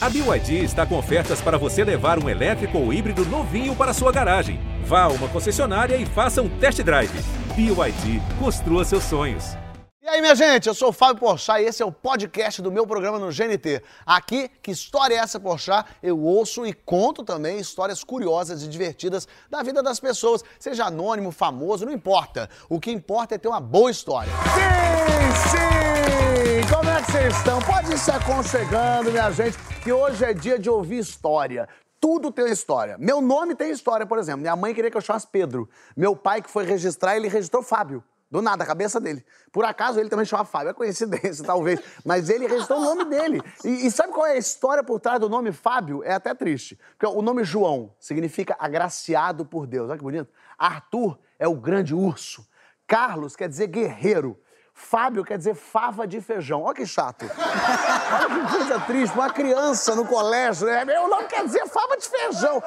A BYD está com ofertas para você levar um elétrico ou híbrido novinho para sua garagem. Vá a uma concessionária e faça um test drive. BYD, construa seus sonhos. E aí, minha gente, eu sou o Fábio Porchat e esse é o podcast do meu programa no GNT. Aqui, que história é essa, Porchat? Eu ouço e conto também histórias curiosas e divertidas da vida das pessoas, seja anônimo, famoso, não importa. O que importa é ter uma boa história. Sim, sim! Como é que vocês estão? Pode ir se aconchegando, minha gente, que hoje é dia de ouvir história. Tudo tem história. Meu nome tem história, por exemplo. Minha mãe queria que eu chamasse Pedro. Meu pai, que foi registrar, ele registrou Fábio. Do nada, a cabeça dele. Por acaso ele também chama Fábio. É coincidência, talvez. Mas ele registrou o nome dele. E, e, sabe qual é a história por trás do nome Fábio? É até triste. Porque o nome João significa agraciado por Deus. Olha que bonito. Arthur é o grande urso. Carlos quer dizer guerreiro. Fábio quer dizer fava de feijão. Olha que chato. Olha que coisa triste. Uma criança no colégio, né? Meu nome quer dizer fava de feijão.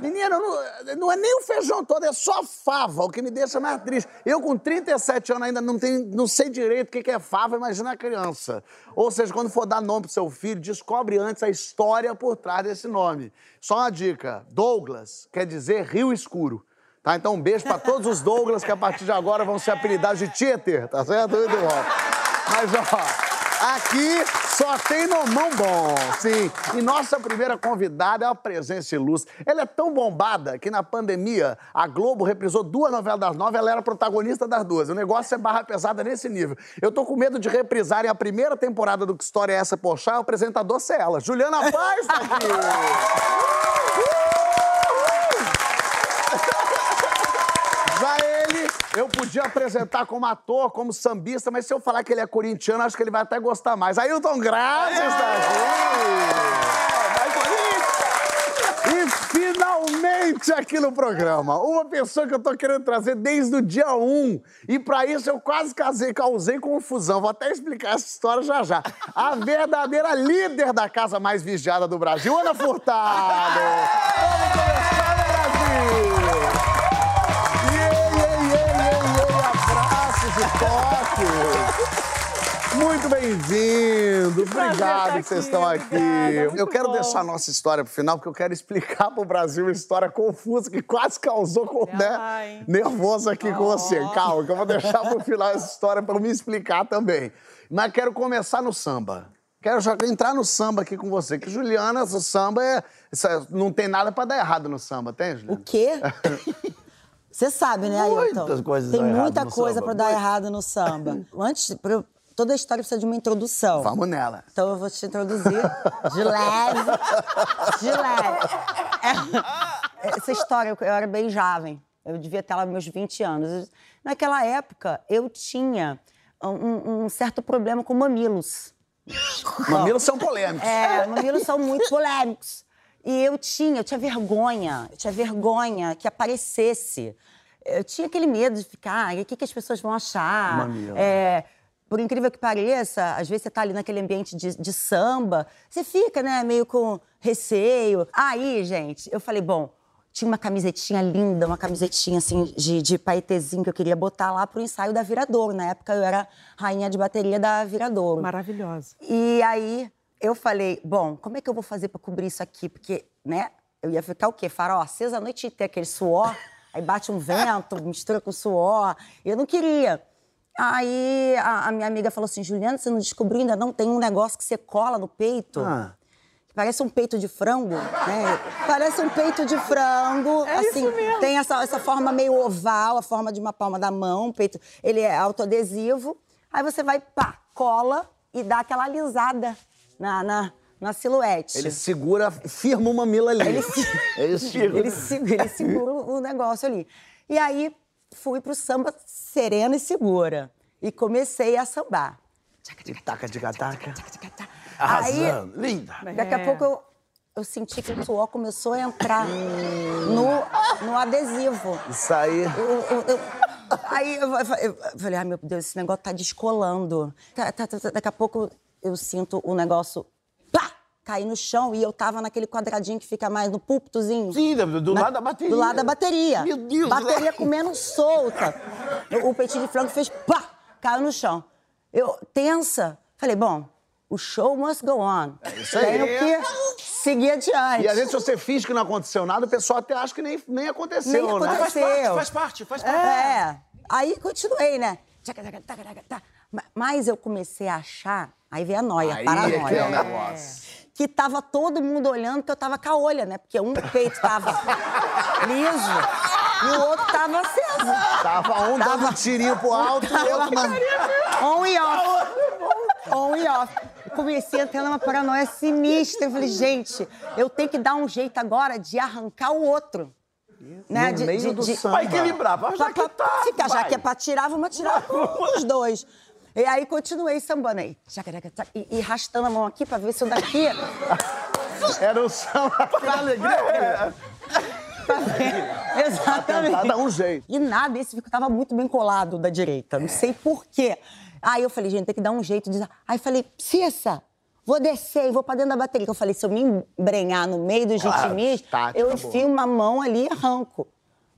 Menina, não, não, é nem o feijão todo, é só fava, o que me deixa mais triste. Eu, com 37 anos, ainda não, tenho, não sei direito o que é fava, imagina a criança. Ou seja, quando for dar nome pro seu filho, descobre antes a história por trás desse nome. Só uma dica: Douglas quer dizer rio escuro. Tá? Então, um beijo para todos os Douglas que a partir de agora vão ser apelidados de Tieter, tá certo? Muito bom. Mas, ó, aqui só tem nomão bom, sim. E nossa primeira convidada é uma presença ilustre. Ela é tão bombada que na pandemia a Globo reprisou duas novelas das nove, ela era protagonista das duas. O negócio é barra pesada nesse nível. Eu tô com medo de reprisarem a primeira temporada do Que História é Essa, Poxa, o apresentador ser ela. Juliana Paz tá aqui! Eu podia apresentar como ator, como sambista, mas se eu falar que ele é corintiano, acho que ele vai até gostar mais. Ailton Graça está aqui! E finalmente aqui no programa, uma pessoa que eu tô querendo trazer desde o dia 1. E para isso eu quase casei, causei confusão. Vou até explicar essa história já já. A verdadeira líder da casa mais vigiada do Brasil, Ana Furtado! Vamos começar, né, Brasil! Toque. Muito bem-vindo. Obrigado que vocês estão aqui. Obrigada, eu quero bom. deixar a nossa história pro final, porque eu quero explicar pro Brasil uma história confusa que quase causou com, né, nervoso aqui oh. com você. Calma, que eu vou deixar pro final essa história para me explicar também. Mas quero começar no samba. Quero já entrar no samba aqui com você. Que Juliana, o samba é. Não tem nada para dar errado no samba, tem, Juliana? O quê? Você sabe, né, Ailton? Muitas coisas Tem muita coisa para dar errado no samba. Antes, pra, toda a história precisa de uma introdução. Vamos nela. Então eu vou te introduzir de leve. De leve. É, essa história, eu era bem jovem. Eu devia ter lá meus 20 anos. Naquela época, eu tinha um, um certo problema com mamilos. Mamilos são polêmicos. É, mamilos são muito polêmicos. E eu tinha, eu tinha vergonha, eu tinha vergonha que aparecesse. Eu tinha aquele medo de ficar, o que, que as pessoas vão achar? É, por incrível que pareça, às vezes você tá ali naquele ambiente de, de samba, você fica, né, meio com receio. Aí, gente, eu falei, bom, tinha uma camisetinha linda, uma camisetinha assim de, de paetezinho que eu queria botar lá pro ensaio da Viradouro. Na época eu era rainha de bateria da Viradouro. Maravilhosa. E aí eu falei, bom, como é que eu vou fazer para cobrir isso aqui? Porque, né, eu ia ficar o quê? Farol acesa a noite inteira, aquele suor, aí bate um vento, mistura com suor. Eu não queria. Aí a, a, minha amiga falou assim, Juliana, você não descobriu ainda não? Tem um negócio que você cola no peito. Ah. Parece um peito de frango, né? Parece um peito de frango. É assim, isso mesmo. tem essa, essa forma meio oval, a forma de uma palma da mão, peito. Ele é autoadesivo. Aí você vai, pá, cola e dá aquela alisada na, na, na silhuete. Ele segura, firma uma mamilo ali. Ele, ele, segura. ele, segura, ele segura o negócio ali. E aí fui pro samba serena e segura. E comecei a sambar. Taca, taca, taca. Arrasando, linda. Daqui a é. pouco eu, eu senti que o suor começou a entrar no, no adesivo. Isso aí. Eu, eu, eu, aí eu, eu, falei, ai meu Deus, esse negócio tá descolando. Tá, tá, tá, daqui a pouco eu sinto o negócio pá, cair no chão e eu tava naquele quadradinho que fica mais no púlpitozinho. Sim, do, do na, lado da bateria. Do lado da bateria. Meu Deus. Bateria comendo solta. O, o peitinho de frango fez pá, caiu no chão. Eu, tensa, falei, bom, o show must go on. É isso aí. Tenho que seguir adiante. E às vezes, se você finge que não aconteceu nada, o pessoal até acha que nem, nem aconteceu, Nem né? aconteceu. Faz parte, faz parte, faz parte. É. Aí continuei, né? Tá. Mas eu comecei a achar, aí veio a noia, a Aí paranoia. é que é negócio. Que tava todo mundo olhando que eu tava com a olha, né? Porque um peito tava liso e o outro tava aceso. Tava um dando um tirinho pro alto e o outro... mano, On e off. On e off. Comecei a entrar numa paranoia sinistra. Eu falei, gente, eu tenho que dar um jeito agora de arrancar o outro. Né? No De- meio de- do de-. Vai equilibrar, vai já Pra- que pra- tá. fica, já vai. que é pra tirar, vamos atirar com os dois. E aí continuei sambando aí. E, e arrastando a mão aqui pra ver se o daqui. Era o samba pra alegria. ver. Exatamente. Tentar dar um jeito. E nada, esse fico tava muito bem colado da direita. Não sei por quê. Aí eu falei, gente, tem que dar um jeito de. Aí falei, Cissa, vou descer e vou pra dentro da bateria. Eu falei, se eu me embrenhar no meio dos Claro, tática eu boa. enfio uma mão ali e arranco.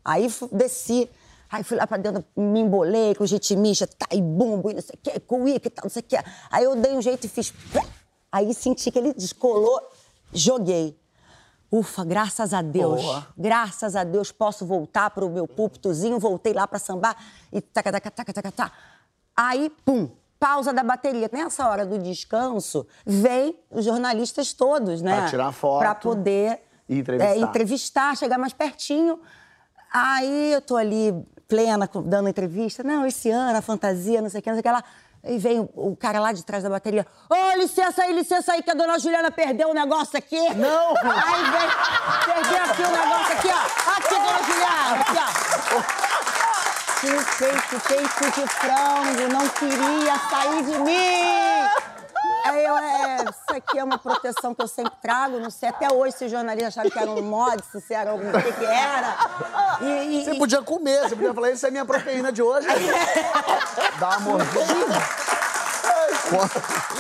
Aí desci. Aí fui lá pra dentro, me embolei com ritmistas, tá, e bumbo, e não sei o quê, cuíca e tal, não sei o quê. Aí eu dei um jeito e fiz. Aí senti que ele descolou, joguei. Ufa, graças a Deus. Boa. Graças a Deus posso voltar pro meu púlpitozinho, voltei lá pra sambar e taca, taca, taca, taca, taca. Aí, pum, pausa da bateria. Nessa hora do descanso, vem os jornalistas todos, né? Pra tirar foto Pra poder entrevistar. é, entrevistar, chegar mais pertinho. Aí eu tô ali, plena, dando entrevista. Não, esse ano, a fantasia, não sei o que, não sei o que lá. Aí vem o, o cara lá de trás da bateria. Ô, licença aí, licença aí, que a dona Juliana perdeu o negócio aqui. Não! Aí vem, perdeu aqui o negócio aqui, ó. Aqui, dona Juliana, aqui, ó. Que peito, peito de frango, não queria sair de mim. Aí eu, é, isso aqui é uma proteção que eu sempre trago. Não sei até hoje se os jornalistas acharam que era um mod, se era algum, o que, que era. E, e- Você podia comer, você podia falar, isso é minha proteína de hoje. Dá uma mordida.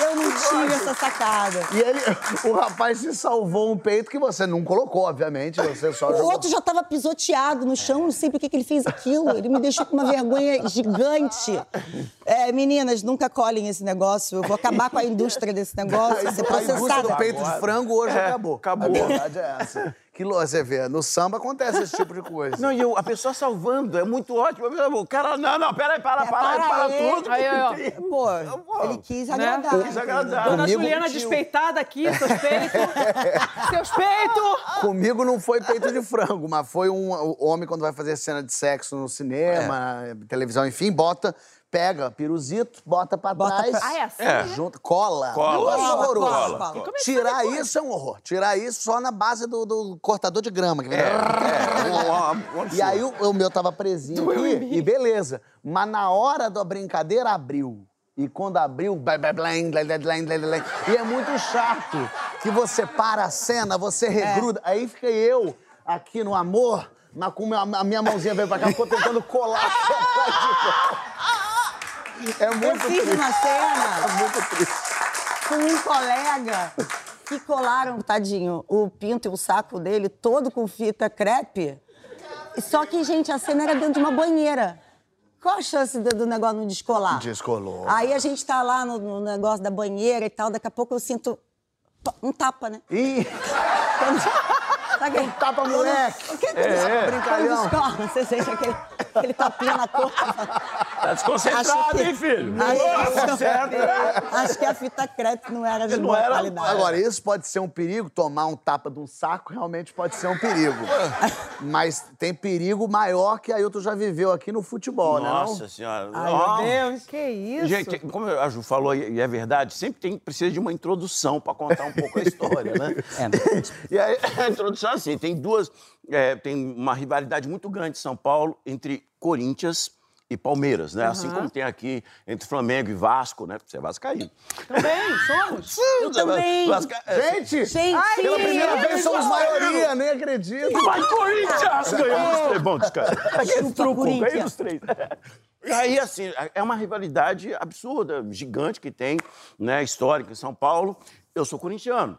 Eu não tive essa sacada. E ele, o rapaz se salvou um peito que você não colocou, obviamente. Você só O jogou. outro já estava pisoteado no chão, não sei por que que ele fez aquilo. Ele me deixou com uma vergonha gigante. É, meninas, nunca colhem esse negócio. Eu vou acabar com a indústria desse negócio. Ser A indústria processada. do peito de frango hoje É, acabou. acabou. A verdade é essa. Que louco, você vê, no samba acontece esse tipo de coisa. Não, e eu- a pessoa salvando, é muito ótimo. O cara, não, não, peraí, para, É, para, para para, aí. tudo. Aí, aí, ó. Pô, ele quis Né? agradar. Quis agradar. Dona Comigo- Juliana despeitada aqui, seus peitos. seus peitos! Comigo não foi peito de frango, mas foi um o homem quando vai fazer cena de sexo no cinema, televisão, enfim, bota, Pega piruzito, bota pra bota trás, pra... Ah, é assim, é. junta, cola. Cola. Nossa. Cola, cola, cola. Tirar isso é um horror. Tirar isso só na base do, do cortador de grama. Que vem... É, é. e aí o, o, meu tava presinho aqui, e beleza. Mas na hora da brincadeira abriu. E quando abriu, e é muito chato que você para a cena, você regruda. É. Aí fica eu aqui no amor, mas com a minha mãozinha veio pra cá, ficou tentando colar. É Eu muito fiz triste. uma cena É muito triste. com um colega que colaram, tadinho, o pinto e o saco dele todo com fita crepe. Só que, gente, a cena era dentro de uma banheira. Qual a chance do, do negócio não descolar? Descolou. Aí a gente tá lá no, no negócio da banheira e tal, daqui a pouco eu sinto um tapa, né? Ih, Sabe aquele- tapa, moleque. O que que É, Quando brincalhão. descola, você sente aquele, aquele tapinha na cor. Tá desconcentrado, que- hein, filho? Acho, certo. acho que a fita crepe não era de Não boa era- qualidade. Agora, isso pode ser um perigo, tomar um tapa de um saco realmente pode ser um perigo. Mas tem perigo maior que aí tu já viveu aqui no futebol, né? não? Nossa senhora. Ai, Ó, meu Deus. Que isso? Gente, como a Ju falou, e é verdade, sempre tem, precisa de uma introdução para contar um pouco a história, né? E aí, a introdução é assim, tem duas, é, tem uma rivalidade muito grande em São Paulo entre Corinthians e Palmeiras, né? Assim como tem aqui entre Flamengo e Vasco, né? Você é vascaíno. Também, somos. Eu também. Vasca... é, Gente, Gente, pela primeira vez somos maioria, nem acredito. Vai, Corinthians! Ganhamos. Bom. Aquele Chupa, truco, ganhei dos três. E aí, assim, é uma rivalidade absurda, gigante que tem, né, histórica em São Paulo. Eu sou corintiano.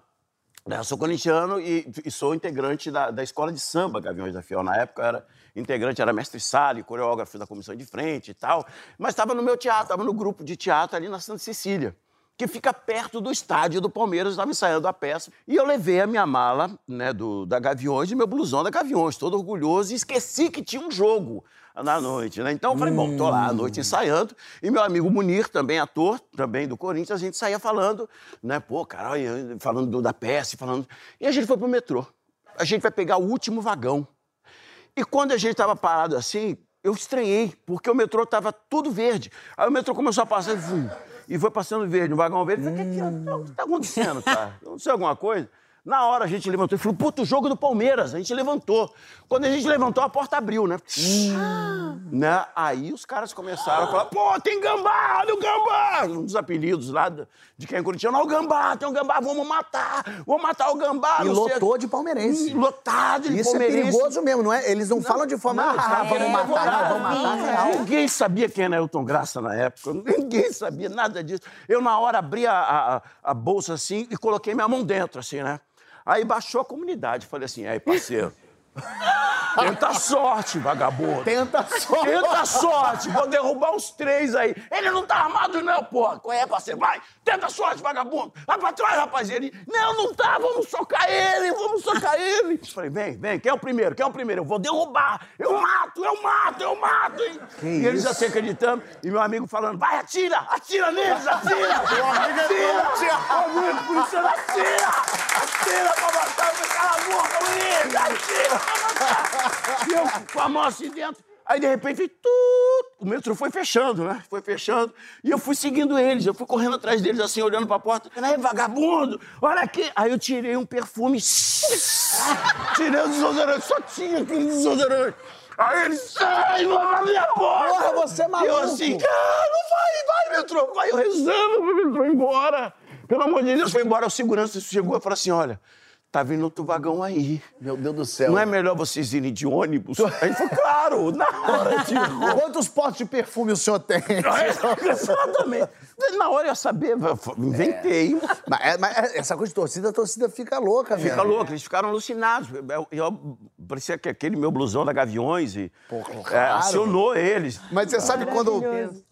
Né, Eu sou corintiano e, e sou integrante da, da escola de samba Gaviões da Fiel. Na época eu era integrante, era mestre Sali, coreógrafo da comissão de frente e tal. Mas estava no meu teatro, estava no grupo de teatro ali na Santa Cecília. Que fica perto do estádio do Palmeiras, estava ensaiando a peça. E eu levei a minha mala, né, do, da Gaviões e meu blusão da Gaviões, todo orgulhoso, e esqueci que tinha um jogo na noite, né? Então eu falei, bom, tô lá à noite ensaiando. E meu amigo Munir, também ator, também do Corinthians, a gente saía falando, né? Pô, cara, falando do, da peça, falando. E a gente foi pro metrô. A gente vai pegar o último vagão. E quando a gente tava parado assim, eu estranhei, porque o metrô tava tudo verde. Aí o metrô começou a passar e, e foi passando verde, no vagão verde. Eu falei, o que, que tá acontecendo, cara? Não sei alguma coisa? Na hora a gente levantou e falou, puto, jogo do Palmeiras. A gente levantou. Quando a gente levantou, a porta abriu, né? Hum. né? Aí os caras começaram a falar, pô, tem gambá, olha o gambá! Um dos apelidos lá de quem é corintiano, o gambá, tem um gambá, vamos matar, vamos matar o gambá. E lotou sei... de palmeirense. Lotado de Isso é palmeirense. Isso é perigoso mesmo, não é? Eles não, não falam de forma, não, ah, vamos matar, não, vamos matar, real. Ninguém sabia quem era Elton Graça na época, ninguém sabia nada disso. Eu, na hora, abri a, a, a bolsa assim e coloquei minha mão dentro, assim, né? Aí baixou a comunidade. Falei assim, aí, parceiro. Tenta sorte, vagabundo. Tenta sorte. Tenta sorte. Vou derrubar os três aí. Ele não tá armado, não, porra. Qual é, parceiro? Vai. Tenta sorte, vagabundo. Vai pra trás, rapaz. Ele, não, não tá. Vamos socar ele. Vamos socar ele. Falei, vem, vem. Quem é o primeiro? Quem é o primeiro? Eu vou derrubar. Eu mato, eu mato, eu mato. Hein? Que e eles assim acreditando. E meu amigo falando, vai, atira. Atira neles, atira. atira. Atira. Polícia, atira. Atira pra matar. Cala a boca, menino. Atira. E eu com a mão assim dentro. Aí, de repente, tudo, o metrô foi fechando, né? Foi fechando. E eu fui seguindo eles, eu fui correndo atrás deles, assim, olhando pra porta. Aí, vagabundo, olha aqui. Aí eu tirei um perfume. tirei o desodorante, só tinha aquele desodorante. Aí ele sai, na minha porta. Porra, você é maluco. E eu assim, ah, não vai, vai, metrô, vai. Eu rezando pro metrô ir embora. Pelo amor de Deus, foi embora. O segurança chegou e falou assim, olha... Tá vindo outro vagão aí. Meu Deus do céu. Não é melhor vocês irem de ônibus? Aí falou, claro, na hora de Quantos potes de perfume o senhor tem? Exatamente. Na hora eu ia saber, inventei. É. Mas, é, mas, essa coisa de torcida, a torcida fica louca, Fica velho. louca, eles ficaram alucinados. Eu, eu, parecia que aquele meu blusão da Gaviões e, Pô, claro, é, acionou eles. Mas você sabe quando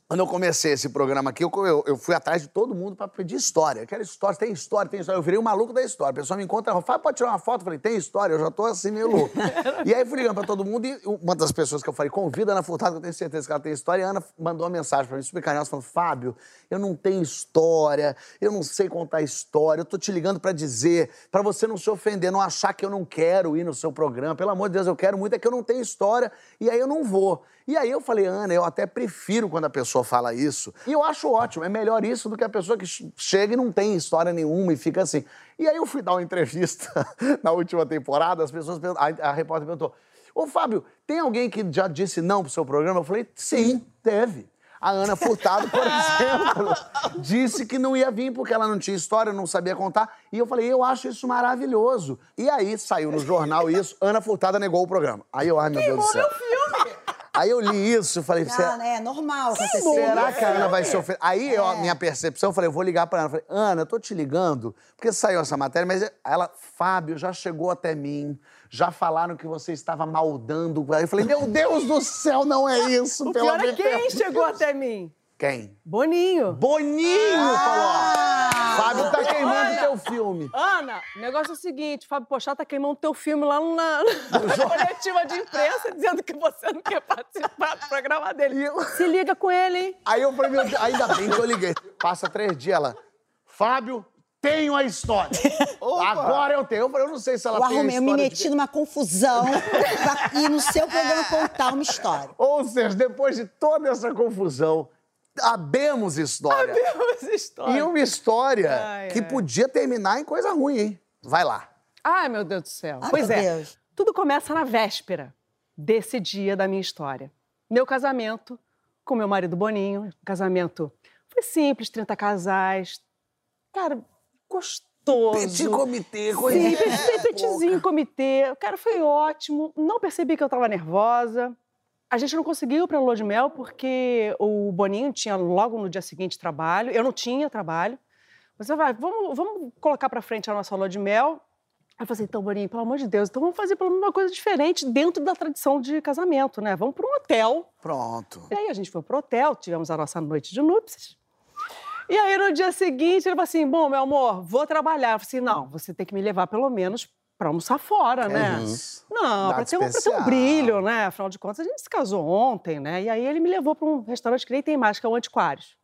quando eu comecei esse programa aqui, eu, eu, eu fui atrás de todo mundo para pedir história. Aquela história, tem história, tem história. Eu virei o um maluco da história. A pessoa me encontra, Fábio, pode tirar uma foto? Eu falei, tem história? Eu já tô assim meio louco. e aí fui ligando para todo mundo e uma das pessoas que eu falei, convida a Ana Furtado, que eu tenho certeza que ela tem história. E a Ana mandou uma mensagem para mim, super carinhosa, falando, Fábio, eu não tenho história, eu não sei contar história, eu tô te ligando para dizer, para você não se ofender, não achar que eu não quero ir no seu programa. Pelo amor de Deus, eu quero muito, é que eu não tenho história e aí eu não vou. E aí eu falei, Ana, eu até prefiro quando a pessoa fala isso. E eu acho ótimo, é melhor isso do que a pessoa que chega e não tem história nenhuma e fica assim. E aí eu fui dar uma entrevista na última temporada, as pessoas a, a repórter perguntou: Ô Fábio, tem alguém que já disse não pro seu programa? Eu falei, sim, teve. A Ana Furtado, por exemplo, disse que não ia vir porque ela não tinha história, não sabia contar. E eu falei, eu acho isso maravilhoso. E aí saiu no jornal isso, Ana Furtado negou o programa. Aí eu, ai meu Deus do céu. meu! Aí eu li isso e falei... Ah, é normal acontecer. Será que a Ana vai se ofender? Aí, é. eu, minha percepção, eu falei, eu vou ligar pra Ana. Eu falei, Ana, eu tô te ligando, porque saiu essa matéria, mas ela, Fábio, já chegou até mim, já falaram que você estava maldando. Aí eu falei, meu Deus do céu, não é isso, o pelo é quem chegou até mim? Quem? Boninho. Boninho ah! falou. Fábio tá queimando Olha, teu filme. Ana, o negócio é o seguinte: Fábio Pochá tá queimando teu filme lá na, na coletiva de imprensa, dizendo que você não quer participar do programa dele. Eu... Se liga com ele, hein? Aí eu falei, meu Deus, ainda bem que eu liguei. Passa três dias ela. Fábio, tenho a história. Agora eu tenho. Eu falei, eu não sei se ela eu tem arrumei, a história. Eu me meti de... numa confusão pra ir no seu programa contar uma história. Ou seja, depois de toda essa confusão, Abemos história. Abemos história. E uma história ai, que ai. podia terminar em coisa ruim, hein? Vai lá. Ai, meu Deus do céu. Ai, pois é. Deus. Tudo começa na véspera desse dia da minha história. Meu casamento com meu marido Boninho. Casamento foi simples, 30 casais. Cara, gostoso. Petit comitê, coisa. Sim, petit, petitzinho comitê. Cara, foi ótimo. Não percebi que eu tava nervosa. A gente não conseguiu para a lua de mel porque o Boninho tinha logo no dia seguinte trabalho, eu não tinha trabalho. Você vai, vamos, vamos colocar para frente a nossa lua de mel. Aí eu falei assim, então, Boninho, pelo amor de Deus, então vamos fazer pelo menos uma coisa diferente dentro da tradição de casamento, né? Vamos para um hotel. Pronto. E aí a gente foi pro hotel, tivemos a nossa noite de núpcias. E aí, no dia seguinte, ele falou assim: Bom, meu amor, vou trabalhar. Eu falei assim: Não, você tem que me levar pelo menos pra almoçar fora, né? Uhum. Não, pra ter, um, ter um brilho, né? Afinal de contas, a gente se casou ontem, né? E aí ele me levou pra um restaurante que nem tem mais, que é o Antiquários.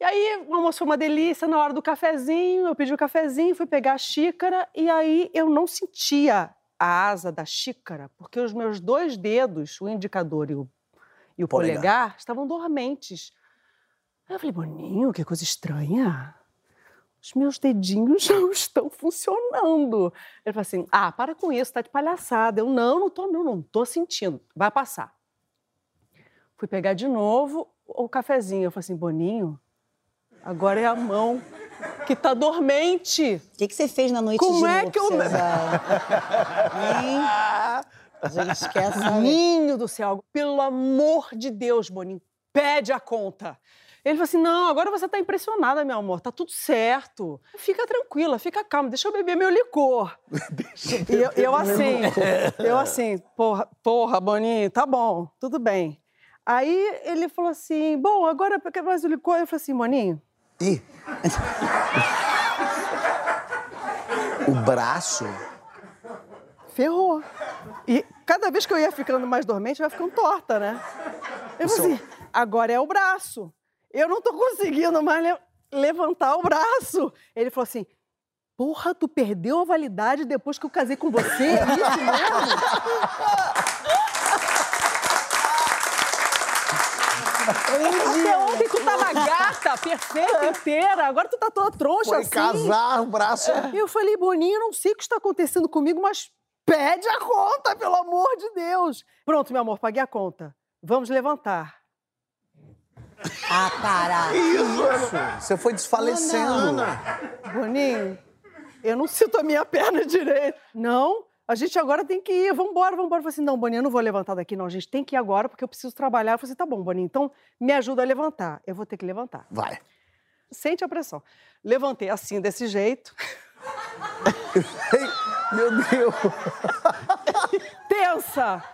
E aí o almoço foi uma delícia, na hora do cafezinho, eu pedi o cafezinho, fui pegar a xícara, e aí eu não sentia a asa da xícara, porque os meus dois dedos, o indicador e o, e o Polegar. polegar, estavam dormentes. Aí eu falei, Boninho, que coisa estranha. Os meus dedinhos não estão funcionando. Ele falou assim: ah, para com isso, tá de palhaçada. Eu, não, não tô, não, não tô sentindo. Vai passar. Fui pegar de novo o cafezinho. Eu falei assim, Boninho, agora é a mão que tá dormente. O que, que você fez na noite Como de é que eu- Hein? A gente saber. Boninho do céu, pelo amor de Deus, Boninho, pede a conta. Ele falou assim: não, agora você tá impressionada, meu amor, tá tudo certo. Fica tranquila, fica calma, deixa eu beber meu licor. E eu, eu assim, eu assim, porra, porra, Boninho, tá bom, tudo bem. Aí ele falou assim: bom, agora quer mais o licor? Eu falei assim, Boninho, Ih. o braço. ferrou. E cada vez que eu ia ficando mais dormente, eu ia ficando torta, né? Eu falei assim, agora é o braço. Eu não tô conseguindo mais le- levantar o braço. Ele falou assim, porra, tu perdeu a validade depois que eu casei com você? É isso mesmo? Até ontem tu tava gata, perfeita, inteira. Agora tu tá toda troncha Foi assim. casar o braço. Eu falei, Boninho, eu não sei o que está acontecendo comigo, mas pede a conta, pelo amor de Deus. Pronto, meu amor, paguei a conta. Vamos levantar. Ah, para. Você foi desfalecendo. Boninho, eu não sinto a minha perna direito. Não, a gente agora tem que ir. Vambora, vambora. Eu falei assim, não, Boninho, eu não vou levantar daqui, não. A gente tem que ir agora, porque eu preciso trabalhar. Eu falei assim, tá bom, Boninho, então me ajuda a levantar. Eu vou ter que levantar. Vai. Sente a pressão. Levantei assim, desse jeito. Ei, Meu Deus. tensa!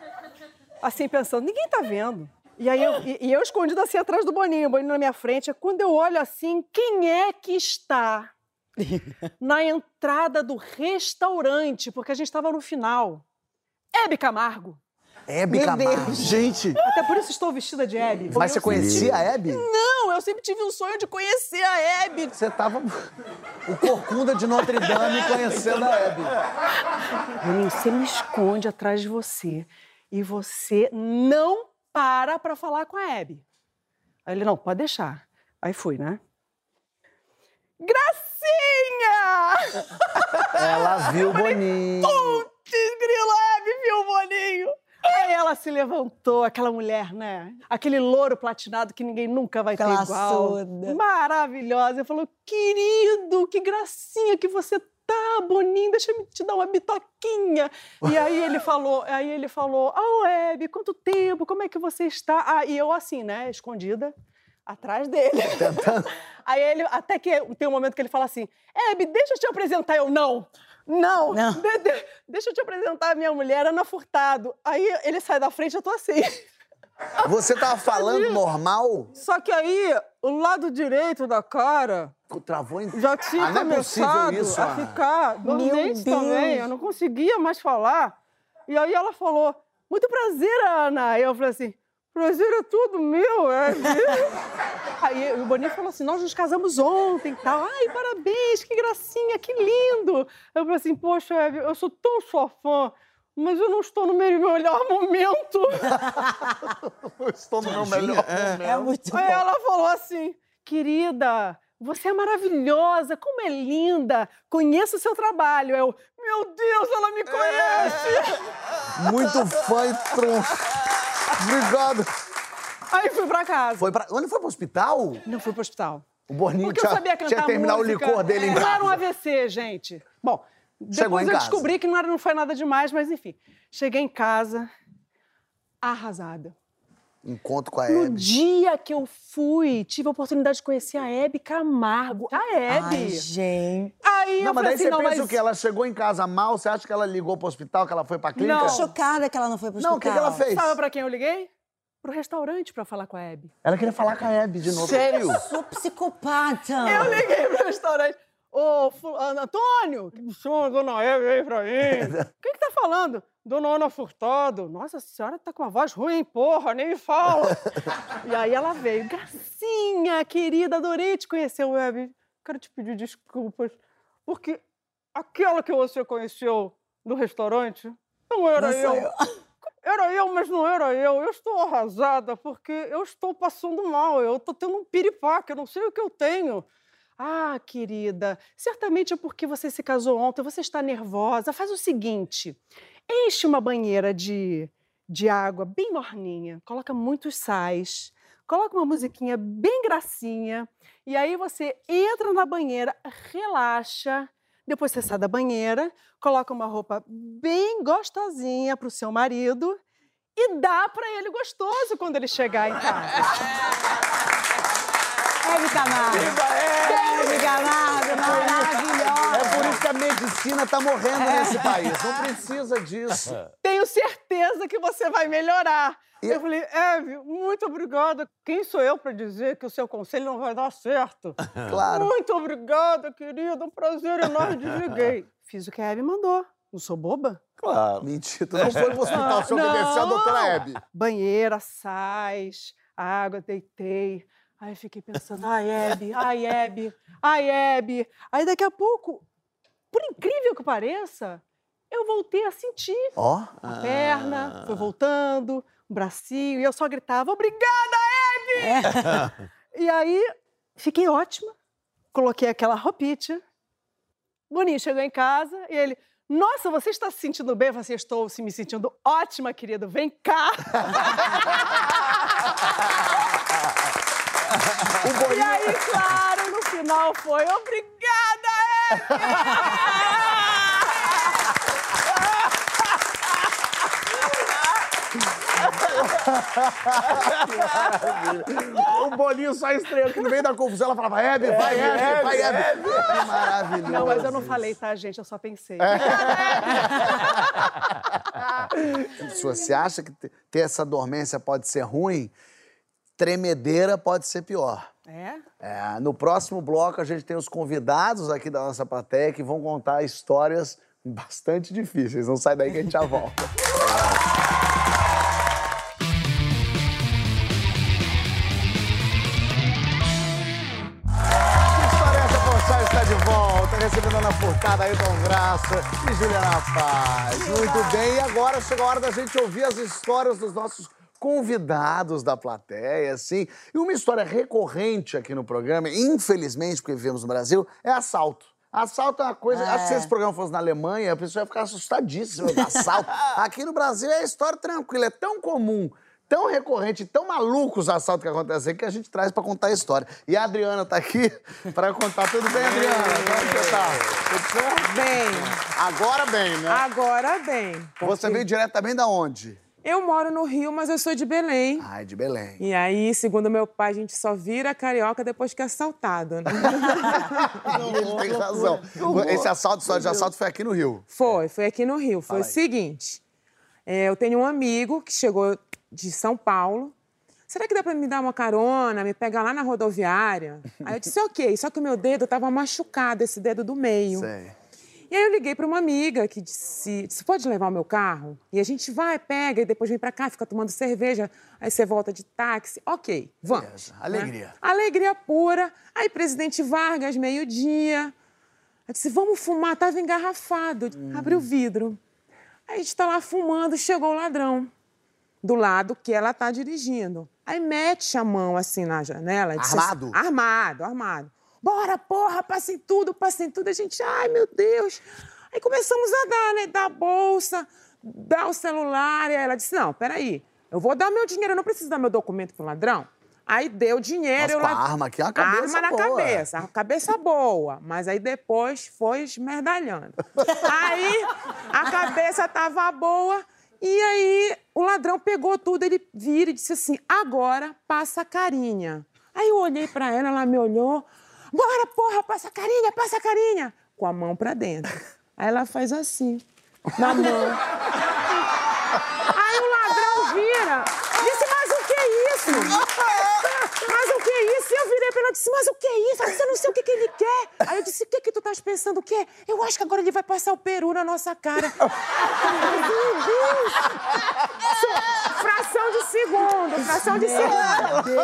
Assim, pensando, ninguém tá vendo. E aí eu, e, e eu escondido assim atrás do Boninho, o Boninho na minha frente. Quando eu olho assim, quem é que está na entrada do restaurante? Porque a gente estava no final. Hebe Camargo. Hebe Meu Camargo. Deus. Gente, Até por isso estou vestida de Hebe. mas você conhecia a Hebe? Não, eu sempre tive um sonho de conhecer a Hebe. Você tava o corcunda de Notre Dame conhecendo a Hebe. Boninho, você me esconde atrás de você e você não para pra falar com a Hebe. Aí ele, não, pode deixar. Aí fui, né? Gracinha! Ela viu o Boninho. Putz, grilo, a Hebe viu o Boninho. Aí ela se levantou, aquela mulher, né? Aquele louro platinado que ninguém nunca vai ter igual. Classuda. Maravilhosa. Ele falou, querido, que gracinha que você tá, Boninho, deixa eu te dar uma bitoquinha. E aí ele falou, aí ele falou, ah, Hebe, quanto tempo, como é que você está? Ah, e eu assim, né, escondida, atrás dele. Aí ele, até que tem um momento que ele fala assim, Hebe, deixa eu te apresentar. Eu, não, não, Não. de- de- deixa eu te apresentar a minha mulher, Ana Furtado. Aí ele sai da frente, eu tô assim. Você tava falando normal? Só que aí, o lado direito da cara Travou em... já tinha Ah, é começado isso, a Ana. ficar dormente também. Eu não conseguia mais falar. E aí ela falou, muito prazer, Ana. Aí eu falei assim, prazer é tudo meu, é. aí o Boninho falou assim, nós nos casamos ontem e tal. Ai, parabéns, que gracinha, que lindo. Eu falei assim, poxa, eu sou tão sua fã. Mas eu não estou no meu melhor momento. Estou no meu melhor É muito Aí bom. ela falou assim: querida, você é maravilhosa, como é linda, conheço o seu trabalho. Eu, meu Deus, ela me conhece! Muito fã e troncho. Obrigado. Aí fui pra casa. Foi pra... Onde foi pro hospital? Não fui pro hospital. O Boninho Porque eu tinha, sabia cantar tinha terminado o música. licor dele em Não era um casa. AVC, gente. Bom, Chegou depois em eu casa. descobri que não, era, não foi nada demais, mas enfim. Cheguei em casa arrasada. Encontro com a No Hebe. dia que eu fui, tive a oportunidade de conhecer a Hebe Camargo. A Hebe! Ai, gente. Aí Não, eu mas daí assim, você não, pensa mas... o quê? Ela chegou em casa mal, você acha que ela ligou pro hospital, que ela foi pra clínica? Não. Chocada que ela não foi pro Não, hospital. o que que ela fez? Sabe pra quem eu liguei? pro restaurante para falar com a Hebe. Ela queria falar com a Hebe de novo. Sério? Sou psicopata. Eu liguei pro restaurante. Ô, Antônio, chama dona Hebe aí pra mim. Quem que tá falando? Dona Ana Furtado. Nossa, a senhora tá com uma voz ruim, porra, nem me fala. e aí ela veio. Gracinha, querida, adorei te conhecer, Hebe. Quero te pedir desculpas, porque aquela que você conheceu no restaurante não era Não eu. eu. Era eu, mas não era eu. Eu estou arrasada porque eu estou passando mal. Eu estou tendo um piripaque, eu não sei o que eu tenho. Ah, querida, certamente é porque você se casou ontem, você está nervosa. Faz o seguinte: enche uma banheira de, de água bem morninha, coloca muitos sais, coloca uma musiquinha bem gracinha, e aí você entra na banheira, relaxa. Depois você sai da banheira, coloca uma roupa bem gostosinha para o seu marido e dá para ele gostoso quando ele chegar em casa. Hebe Camargo. Hebe Camargo, maravilhosa. É por isso que a medicina tá morrendo nesse país. Não precisa disso. Tenho certeza que você vai melhorar. E- Eu falei, Eve, muito obrigada. Quem sou eu para dizer que o seu conselho não vai dar certo? Claro. Muito obrigada, querida. Um prazer enorme. Desliguei. Fiz o que a Hebe mandou. Não sou boba? Claro. Mentira, não foi pro hospital, você Não. obedeceu a doutora Hebe. Banheira, sais, água, deitei. Aí fiquei pensando, ai, Hebe, ai, Hebe, ai, Hebe. Aí daqui a pouco, por incrível que pareça, eu voltei a sentir Ó. a perna, foi voltando, o bracinho, e eu só gritava, obrigada, Hebe! e aí, fiquei ótima, coloquei aquela roupite. Boninho chegou em casa e ele, nossa, você está se sentindo bem? Eu falei assim, estou se me sentindo ótima, querido, vem cá! E aí, claro, no final foi, obrigada, O bolinho só estreou aqui no meio da confusão. Ela falava, Hebe, vai, Hebe, vai, Hebe. Que maravilhoso. Não, mas eu não falei, tá, gente? Eu só pensei. Se você acha que te- ter essa dormência pode ser ruim, tremedeira pode ser pior. É? É, no próximo bloco, a gente tem os convidados aqui da nossa plateia que vão contar histórias bastante difíceis. Não sai daí que a gente já volta. História essa Porchat está de volta, recebendo Ana Furtada, Ayrton Graça e Juliana Paz. Muito bem, e agora chegou a hora da gente ouvir as histórias dos nossos convidados da plateia, assim. E uma história recorrente aqui no programa, infelizmente, porque vivemos no Brasil, é assalto. Assalto é uma coisa. Acho que se esse programa fosse na Alemanha, a pessoa ia ficar assustadíssima do assalto. Aqui no Brasil é história tranquila, é tão comum, tão recorrente, tão maluco os assaltos que acontecem que a gente traz pra contar a história. E a Adriana tá aqui pra contar. Tudo bem, Adriana? Como você tá? Tudo? Bem, Agora bem, né? agora bem. Você veio diretamente da onde? Eu moro no Rio, mas eu sou de Belém. Ai, de Belém. E aí, segundo meu pai, a gente só vira carioca depois que é assaltado, né? Ele tem razão. Esse assalto, história de assalto foi aqui no Rio. Foi, foi aqui no Rio. Foi o seguinte: é, eu tenho um amigo que chegou de São Paulo. Será que dá pra me dar uma carona, me pegar lá na rodoviária? Aí eu disse, ok, só que o meu dedo tava machucado, esse dedo do meio. Sei. E aí eu liguei para uma amiga que disse, disse, pode levar o meu carro? E a gente vai, pega, e depois vem para cá, fica tomando cerveja, aí você volta de táxi. Ok, vamos. Beleza, né? alegria. Alegria pura. Aí, presidente Vargas, meio-dia. Eu disse, vamos fumar, tava engarrafado. Hum. Abri o vidro. Aí a gente tá lá fumando, chegou o ladrão. Do lado que ela tá dirigindo. Aí mete a mão assim na janela. disse assim- Armado? armado, armado. Bora, porra, passa em tudo, passa em tudo. A gente, ai, meu Deus. Aí começamos a dar, né? Dar a bolsa, dar o celular. E aí ela disse, não, peraí, eu vou dar meu dinheiro, eu não preciso dar meu documento pro ladrão. Aí deu dinheiro. Nossa, eu a arma aqui, uma cabeça Arma na boa. cabeça, a cabeça boa. Mas aí depois foi esmerdalhando. aí a cabeça tava boa. E aí o ladrão pegou tudo, ele vira e disse assim: agora passa a carinha. Aí eu olhei pra ela, ela me olhou. Bora, porra, passa a carinha, passa a carinha. Com a mão pra dentro. Aí ela faz assim, na mão. Aí o ladrão vira. Disse, mas o que é isso? Mas o que é isso? E eu virei pra ela disse, mas o que é isso? Você não sei o que, que ele quer. Aí eu disse, o que que tu estás pensando? O quê? Eu acho que agora ele vai passar o peru na nossa cara. Meu Deus! Fração de segundo, fração de segundo.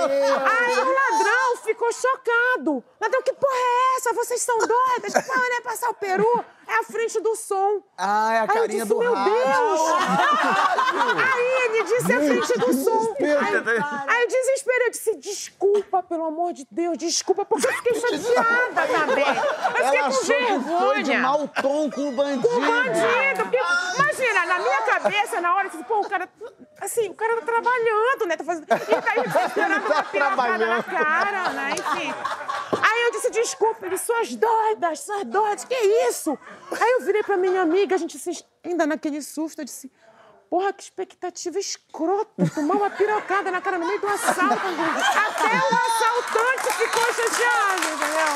Aí o ladrão ficou chocado. Ladrão, que porra é essa? Vocês são doidas? Para, né? Passar o peru é a frente do som. Ah, é a Aí eu carinha disse, do meu rádio. Deus! Aí ele disse a frente do som. Aí, aí eu desesperei, eu disse, desculpa, pelo amor de Deus, desculpa, porque eu fiquei chateada também. Eu fiquei Ela com que foi de vergonha. mau tom com o bandido. Com bandido. Porque, imagina, na minha cabeça, na hora, eu disse, pô, o cara, assim, o cara tá trabalhando, né? Tá fazendo... E daí desesperado Tá uma pirocada na cara, né? Enfim. Aí eu disse, desculpa, ele, suas doidas, suas doidas, que isso? Aí eu virei pra minha amiga, a gente assim, ainda naquele susto, eu disse, porra, que expectativa escrota, tomar uma pirocada na cara no meio do assalto. Até o assaltante ficou chateado, entendeu?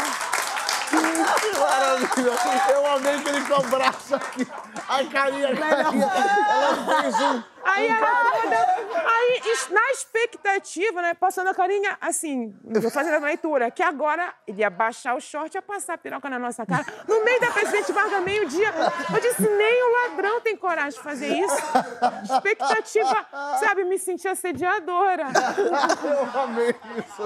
Que maravilha. Eu amei que ele o braço aqui. A carinha, a carinha. Ela fez um... Aí ela toda. Aí, na expectativa, né? Passando a carinha, assim, vou fazer a leitura, que agora ele ia baixar o short e ia passar a piroca na nossa cara. No meio da Presidente Vargas, meio-dia. Eu disse, nem o ladrão tem coragem de fazer isso. Expectativa, sabe, me senti assediadora. Eu amei isso.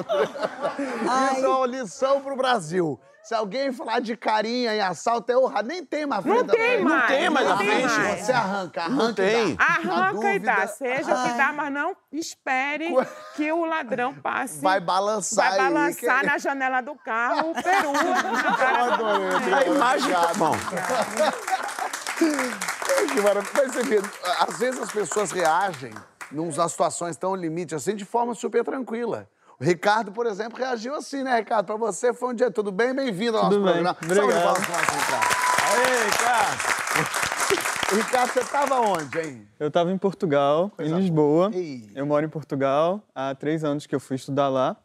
Isso é uma lição pro Brasil. Se alguém falar de carinha em assalto, é honrado. Nem tem mais Não frente à tem frente. mais. tem mais não tem frente. mais. Você arranca, arranca Não tem. e dá. Na Arranca e dá, seja o que dá, mas não espere que o ladrão passe. Vai balançar Vai aí, balançar que- na janela do carro o peru na Adorei, A imagem tá bom. Que. Mas você vê, às vezes as pessoas reagem num- nas situações tão limite assim de forma super tranquila. O Ricardo, por exemplo, reagiu assim, né, Ricardo? Pra você foi um dia tudo bem, bem-vindo ao nosso Tudo bem, programa. obrigado. Salve palmas Ricardo. Aê, cara. Ricardo, você tava onde, hein? Eu estava em Portugal, Coisa em Lisboa. Ei. Eu moro em Portugal há três anos que eu fui estudar lá.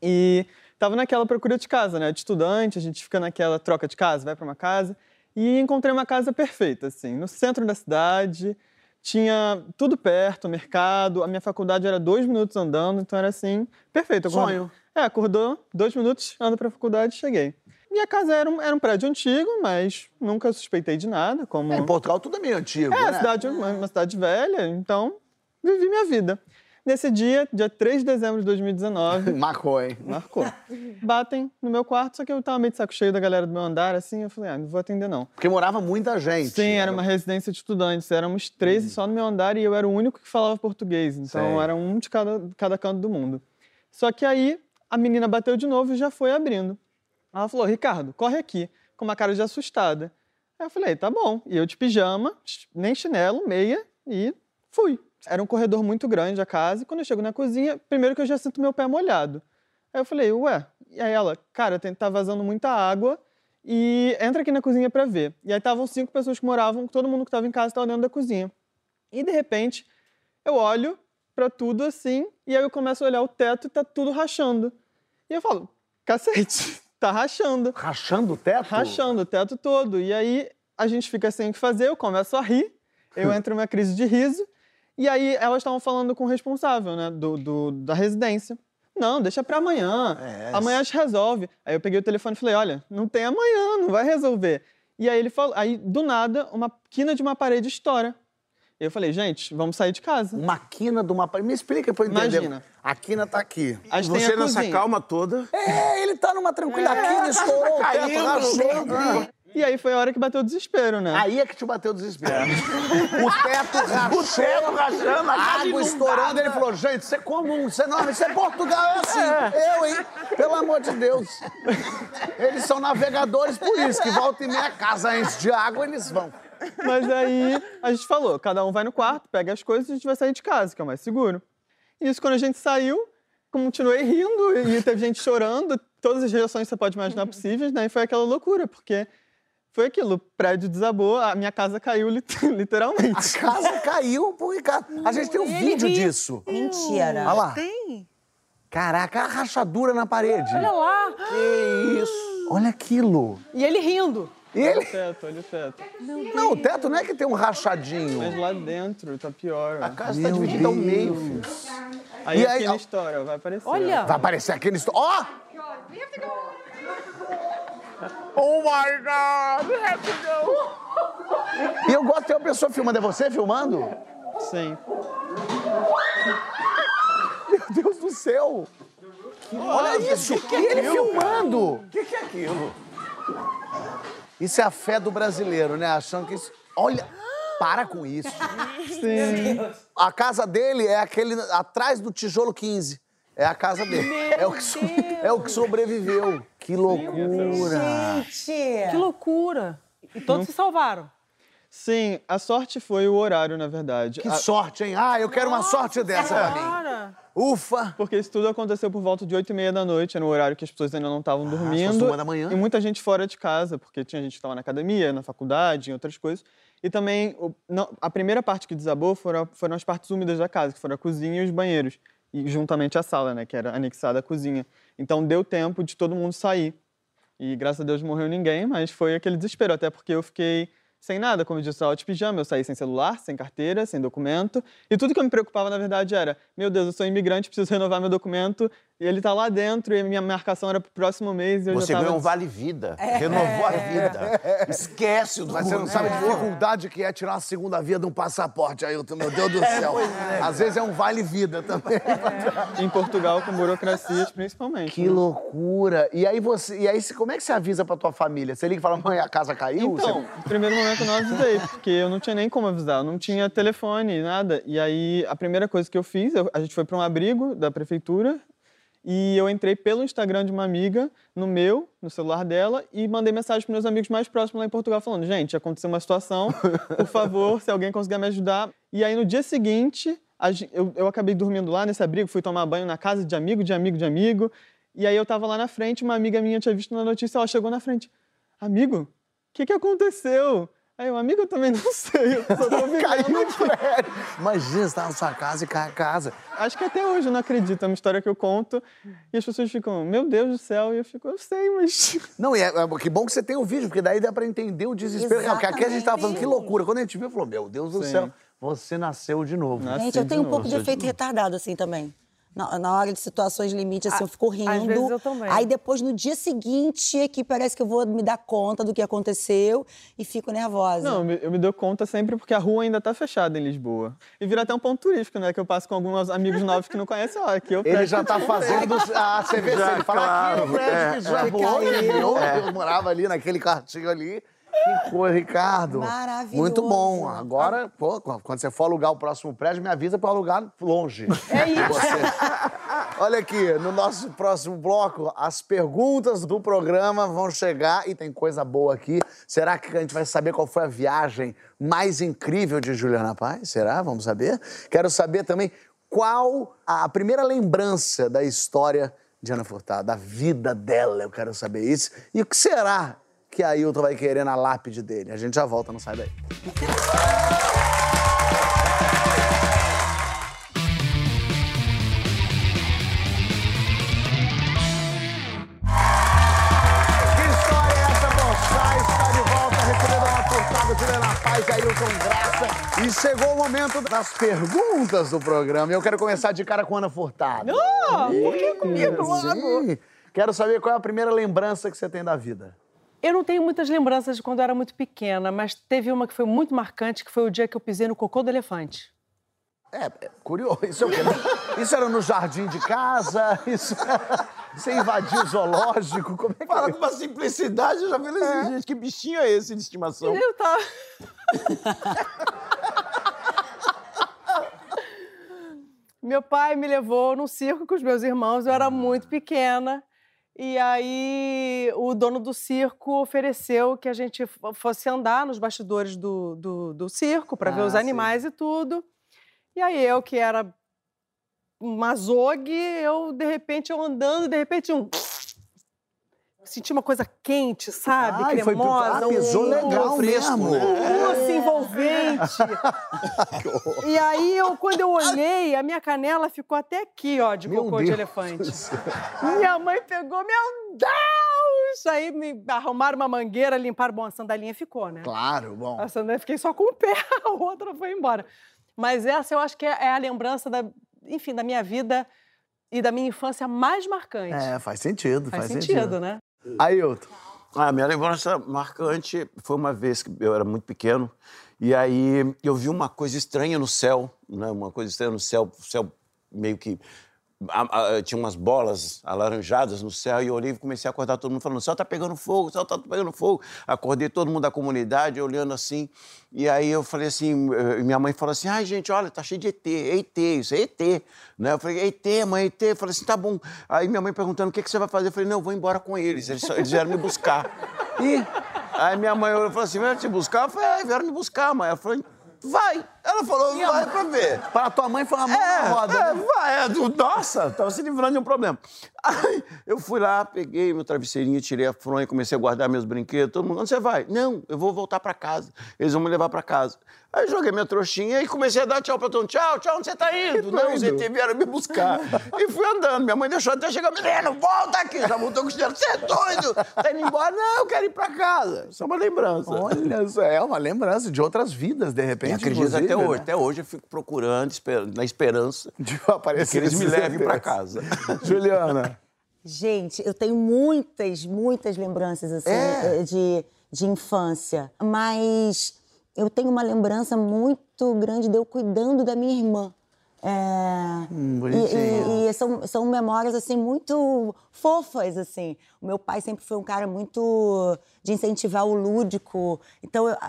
E estava naquela procura de casa, né? De estudante, a gente fica naquela troca de casa, vai para uma casa. E encontrei uma casa perfeita, assim, no centro da cidade. Tinha tudo perto, mercado. A minha faculdade era dois minutos andando, então era assim, perfeito. Acordou- Sonho. É, acordou, dois minutos, anda para a faculdade, cheguei. Minha casa era um, era um prédio antigo, mas nunca suspeitei de nada, como... É, em Portugal tudo é meio antigo, É, né? cidade é uma, uma cidade velha, então vivi minha vida. Nesse dia, dia 3 de dezembro de 2019, Marcou, hein? marcou. Batem no meu quarto, só que eu tava meio de saco cheio da galera do meu andar, assim, eu falei, ah, não vou atender não. Porque morava muita gente. Sim, era uma residência de estudantes, éramos 13 só no meu andar e eu era o único que falava português, então Sei. era um de cada, cada canto do mundo. Só que aí a menina bateu de novo e já foi abrindo. Ela falou, Ricardo, corre aqui, com uma cara de assustada. Aí eu falei, tá bom. E eu de pijama, nem chinelo, meia, e fui. Era um corredor muito grande a casa, e quando eu chego na cozinha, primeiro que eu já sinto meu pé molhado. Aí eu falei, ué. E aí ela, cara, tem, tá vazando muita água e entra aqui na cozinha pra ver. E aí estavam cinco pessoas que moravam, todo mundo que estava em casa estava dentro da cozinha. E de repente, eu olho pra tudo assim, e aí eu começo a olhar o teto e tá tudo rachando. E eu falo, cacete, tá rachando. Rachando o teto? Rachando o teto todo. E aí a gente fica sem o que fazer, eu começo a rir, eu entro numa crise de riso, e aí elas estavam falando com o responsável, né, do, do- da residência. Não, deixa pra amanhã. É. Amanhã a gente resolve. Aí eu peguei o telefone e falei, olha, não tem amanhã, não vai resolver. E aí ele falou, aí do nada, uma quina de uma parede estoura. E eu falei, gente, vamos sair de casa. Uma quina de uma parede. Me explica pra eu entender. Imagina. A quina tá aqui. A gente tem Você a nessa cozinha. calma toda. É, ele tá numa tranquilidade. a quina estourou o teto, caindo. E aí foi a hora que bateu o desespero, né? Aí é que te bateu o desespero. O teto rachou. O teto rachando, a água inundada. estourando. Ele falou, gente, você é comum, você não, isso é Portugal, é assim. Eu, hein? Pelo amor de Deus. Eles são navegadores por isso, que volta e meia casa enche de água, eles vão. Mas aí a gente falou, cada um vai no quarto, pega as coisas e a gente vai sair de casa, que é o mais seguro. E isso quando a gente saiu, continuei rindo e teve gente chorando, todas as reações que você pode imaginar possíveis, né? E foi aquela loucura, porque foi aquilo, o prédio desabou, a minha casa caiu lit- literalmente. A casa caiu pro Ricardo. A gente tem um vídeo disso. Mentira. Olha lá. Tem. Caraca, a rachadura na parede. Olha lá. Que isso. Olha aquilo. E ele rindo. E Olha ele... o teto, olha o teto. Não, o teto não é que tem um rachadinho. Mas lá dentro tá pior. A casa tá dividida ao meio, filho. Aí E aí, ó. história vai aparecer. Olha! Vai aparecer no... esto- Ó! Oh my God! to go. E eu gosto de ter uma pessoa filmando. É você filmando? Sim. Meu Deus do céu! Olha isso! e ele filmando! O que, que é aquilo? Isso é a fé do brasileiro, né? Achando que isso. Olha! Para com isso. Sim. A casa dele é aquele atrás do tijolo 15. É a casa dele. é, o que so- é o que sobreviveu. Que loucura! Gente! Que loucura! E todos se salvaram. Sim, a sorte foi o horário, na verdade. Que A- sorte, hein? Ah, eu quero uma sorte dessa pra mim. Cara! Ufa! Porque isso tudo aconteceu por volta de 8 e meia da noite, era um horário que as pessoas ainda não estavam dormindo. fosse uma da manhã? E muita gente fora de casa, porque tinha gente que estava na academia, na faculdade, em outras coisas. E também, o- não- a primeira parte que desabou foram, foram as partes úmidas da casa, que foram a cozinha e os banheiros. E juntamente a sala, né, que era anexada à cozinha. Então deu tempo de todo mundo sair. E graças a Deus morreu ninguém, mas foi aquele desespero, até porque eu fiquei sem nada, como eu disse, eu de pijama, eu saí sem celular, sem carteira, sem documento. E tudo que eu me preocupava, na verdade, era: meu Deus, eu sou imigrante, preciso renovar meu documento, e ele tá lá dentro, e a minha marcação era pro próximo mês, e eu Você já tava... ganhou um vale-vida. Renovou a vida. Esquece o Mas você não sabe a dificuldade que é tirar uma segunda via de um passaporte, Ailton, meu Deus do céu. Às vezes é um vale-vida também. Em Portugal, com burocracias, principalmente. Que né? loucura! E aí você. E aí, como é que você avisa pra tua família? Você liga e fala, mãe, a casa caiu? Então, Você- no primeiro momento eu não avisei, porque eu não tinha nem como avisar, eu não tinha telefone, nada. E aí, a primeira coisa que eu fiz, eu- a gente foi para um abrigo da prefeitura e eu entrei pelo Instagram de uma amiga, no meu, no celular dela, e mandei mensagem para meus amigos mais próximos lá em Portugal, falando: gente, aconteceu uma situação, por favor, se alguém conseguir me ajudar. E aí, no dia seguinte, eu, eu acabei dormindo lá nesse abrigo, fui tomar banho na casa de amigo, de amigo, de amigo. E aí eu tava lá na frente, uma amiga minha tinha visto na notícia, ela chegou na frente. Amigo, o que, que aconteceu? Aí eu, amigo, eu também não sei, eu só tô Caiu o aqui. prédio. Imagina, você tá na sua casa e cai a casa. Acho que até hoje eu não acredito, é uma história que eu conto e as pessoas ficam, meu Deus do céu, e eu fico, eu sei, mas... Não, e é, é- que bom que você tem o vídeo, porque daí dá pra entender o desespero. real. Porque aqui a gente tava falando que loucura. Quando a gente viu, falou, meu Deus do Sim. céu, você nasceu de novo. Nasci Gente, eu de tenho um novo. pouco de efeito retardado, assim, também. Na, na hora de situações limite, assim, Ah, eu fico rindo. às vezes eu também. Aí depois, no dia seguinte, é que parece que eu vou me dar conta do que aconteceu e fico nervosa. Não, eu me, eu me dou conta sempre porque a rua ainda tá fechada em Lisboa. E vira até um ponto turístico, né? Que eu passo com alguns amigos novos que não conhecem, ó, aqui eu Ele já tá fazendo a CVC. Já, Ele fala aqui no claro, prédio é, que desabou. Meu Deus, morava ali naquele quartinho ali. Que coisa, Ricardo. Maravilhoso. Muito bom. Agora, pô, quando você for alugar o próximo prédio, me avisa pra alugar longe. É isso. Olha aqui, no nosso próximo bloco, as perguntas do programa vão chegar e tem coisa boa aqui. Será que a gente vai saber qual foi a viagem mais incrível de Juliana Paz? Será? Vamos saber. Quero saber também qual a primeira lembrança da história de Ana Furtado, da vida dela. Eu quero saber isso. E o que será que a Ailton vai querer na lápide dele? A gente já volta, não sai daí. Que história é essa, Bochá? Está de volta, recebendo uma portada de Helena Paz e Ailton Graça. E chegou o momento das perguntas do programa. E eu quero começar de cara com Ana Furtado. Ah, por que comigo? Sim. Quero saber qual é a primeira lembrança que você tem da vida. Eu não tenho muitas lembranças de quando eu era muito pequena, mas teve uma que foi muito marcante, que foi o dia que eu pisei no cocô do elefante. É, é curioso. Isso, é? Isso era no jardim de casa? Isso Você invadiu o zoológico? Como é que Fala com uma simplicidade, eu já falei assim, gente, que bichinho é esse de estimação? Eu tava... Meu pai me levou num circo com os meus irmãos, eu era muito pequena. E aí o dono do circo ofereceu que a gente fosse andar nos bastidores do, do, do circo para ver Ah, os sim. animais e tudo. E aí eu, que era uma zogue, eu, de repente, eu andando, de repente, um... Senti uma coisa quente, sabe? Ai, foi- Cremosa. ah, pisou um- legal fresco, mesmo. um mousse envolvente. e aí, eu, quando eu olhei, a minha canela ficou até aqui, ó, de Meu cocô de Deus elefante. do céu. Minha mãe pegou, meu Deus! Aí me arrumaram uma mangueira, limparam, bom, a sandalinha ficou, né? Claro, bom. A sandalinha fiquei só com o pé, a outra foi embora. Mas essa eu acho que é, é a lembrança da, enfim, da minha vida e da minha infância mais marcante. É, faz sentido, faz, faz sentido, sentido. né? Ailton. A minha lembrança marcante foi uma vez que eu era muito pequeno e aí eu vi uma coisa estranha no céu, né? Uma coisa estranha no céu, céu meio que a, a, tinha umas bolas alaranjadas no céu e eu olhei e comecei a acordar todo mundo falando: o céu tá pegando fogo, o céu tá pegando fogo. Acordei todo mundo da comunidade olhando assim. E aí eu falei assim: eh, minha mãe falou assim: ai, gente, olha, tá cheio de ET, ET, isso é ET. Né? Eu falei: ET, mãe, ET. Eu falei assim: tá bom. Aí minha mãe perguntando: o que, que você vai fazer? Eu falei: não, eu vou embora com eles. Eles, eles vieram me buscar. E aí minha mãe falou assim: vieram te buscar? Eu falei: é, vieram me buscar, mãe. Eu falei: vai. Ela falou, vai pra ver. Para tua mãe foi uma mão É, na roda. é, né? vai, é, nossa, tava se livrando de um problema. Aí eu fui lá, peguei meu travesseirinho, tirei a fronha, comecei a guardar meus brinquedos. Todo mundo, onde você vai? Não, eu vou voltar pra casa. Eles vão me levar pra casa. Aí joguei minha trouxinha e comecei a dar tchau pra todo mundo. Tchau, tchau, onde você tá indo? Não, os ET vieram me buscar. e fui andando. Minha mãe deixou até chegar, menino, volta aqui. Já voltou com o chinelo. Você é doido? Tá indo embora? Não, eu quero ir pra casa. Isso é uma lembrança. Olha, isso é uma lembrança de outras vidas, de E repente. Até inclusive, hoje. né? Até hoje eu fico procurando, na esperança De aparecer que eles me levem pra ETs. casa. Juliana. Gente, eu tenho muitas, muitas lembranças assim, É? eh, de, de infância. Mas eu tenho uma lembrança muito grande de eu cuidando da minha irmã. É, Hum, e- e, e são, são memórias assim muito fofas assim. O meu pai sempre foi um cara muito de incentivar o lúdico. Então eu- a,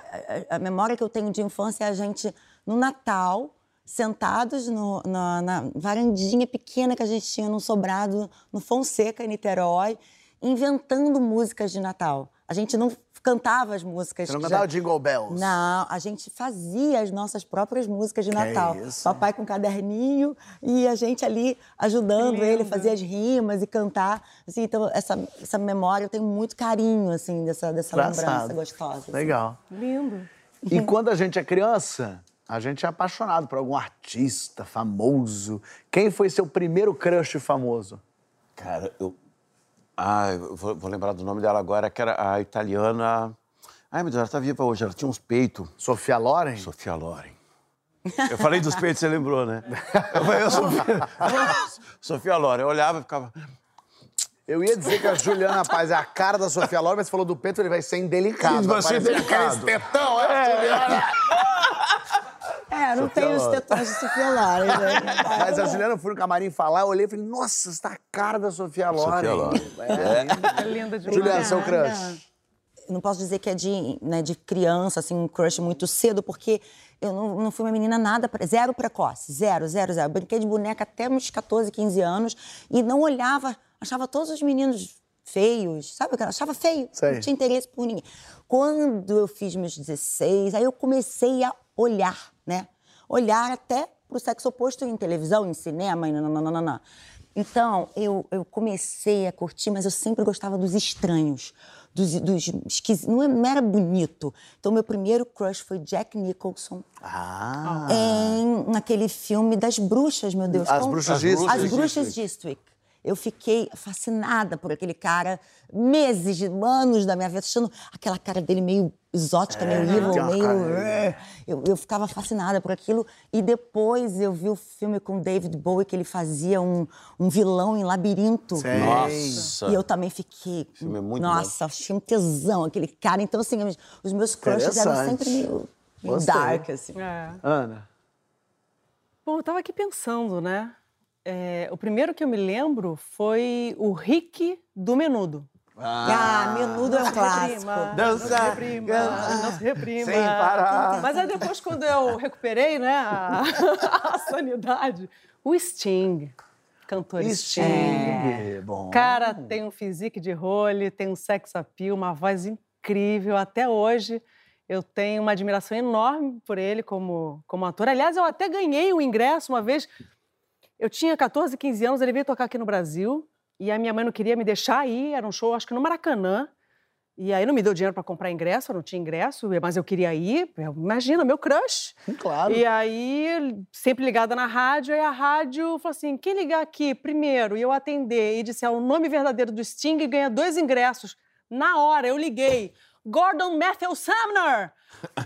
a- a memória que eu tenho de infância é a gente no Natal sentados no- na, na varandinha pequena que a gente tinha no sobrado no Fonseca em Niterói, inventando músicas de Natal. A gente não cantava as músicas. Você não cantava já- Jingle Bells? não, a gente fazia as nossas próprias músicas de Natal. isso? Papai com caderninho e a gente ali ajudando ele, lindo. fazer as rimas e cantar. Assim, então, essa, essa memória, eu tenho muito carinho, assim, dessa, dessa lembrança gostosa. assim. Legal. Lindo. E quando a gente é criança, a gente é apaixonado por algum artista famoso. Quem foi seu primeiro crush famoso? Cara, eu. Ah, eu vou, vou lembrar do nome dela agora, que era a italiana. Ai, meu Deus, ela tá viva hoje, ela tinha uns peitos. Sofia Loren? Sofia Loren. Eu falei dos peitos, você lembrou, né? Eu falei, eu Sofia, Sofia Loren. Eu olhava e ficava. Eu ia dizer que a Juliana Paz é a cara da Sofia Loren, mas você falou do peito, ele vai ser indelicado. Vai ser delicado. aqueles tetão, é, Juliana? É, não tem os tetões de Sofia Loren, né? Mas a Juliana foi no camarim falar, eu olhei e falei, nossa, você tá a cara da Sofia Loren. Sofia Loren. É. É linda demais. Juliana, seu crush. Eu não posso dizer que é de, né, de criança, assim, um crush muito cedo, porque eu não, não fui uma menina nada, pre- zero precoce, zero, zero, zero. Brinquei de boneca até uns 14, 15 anos e não olhava, achava todos os meninos feios, sabe? Achava feio, Sei. não tinha interesse por ninguém. Quando eu fiz meus 16, aí eu comecei a olhar, né? Olhar até pro sexo oposto em televisão, em cinema, e nananana. Então, eu, eu comecei a curtir, mas eu sempre gostava dos estranhos, dos, dos esquisitos. Não, é- não era bonito. Então, meu primeiro crush foi Jack Nicholson Ah. em naquele filme das bruxas, meu Deus. As Como- Bruxas de As bruxas de Eastwick. Eu fiquei fascinada por aquele cara, meses, anos da minha vida, achando aquela cara dele meio exótica, meio tem evil, meio. cara- Eu, eu ficava fascinada por aquilo. E depois eu vi o filme com David Bowie, que ele fazia um, um vilão em labirinto. Sei. Nossa. E eu também fiquei. filme é muito Nossa, achei um tesão aquele cara. Então, assim, os meus crushes eram sempre meio, meio dark, assim. É. Ana. Bom, eu tava aqui pensando, né? É, o primeiro que eu me lembro foi o Rick do Menudo. Ah, menudo é um clássico. Reprima, Dança, não se reprima, dança, não se reprima. sem parar. Mas aí depois, quando eu recuperei, né, a, a sanidade, o Sting, cantor Sting. Sting. Bom. Cara, tem um physique de role, tem um sex appeal, uma voz incrível. Até hoje eu tenho uma admiração enorme por ele como, como ator. Aliás, eu até ganhei o ingresso uma vez. Eu tinha 14, 15 anos, ele veio tocar aqui no Brasil e a minha mãe não queria me deixar ir. Era um show, acho que no Maracanã. E aí não me deu dinheiro para comprar ingresso, eu não tinha ingresso, mas eu queria ir. Imagina, meu crush. Claro. E aí, sempre ligada na rádio, aí a rádio falou assim: quem ligar aqui primeiro e eu atender e disser o nome verdadeiro do Sting ganha dois ingressos. Na hora, eu liguei. Gordon Matthew Sumner!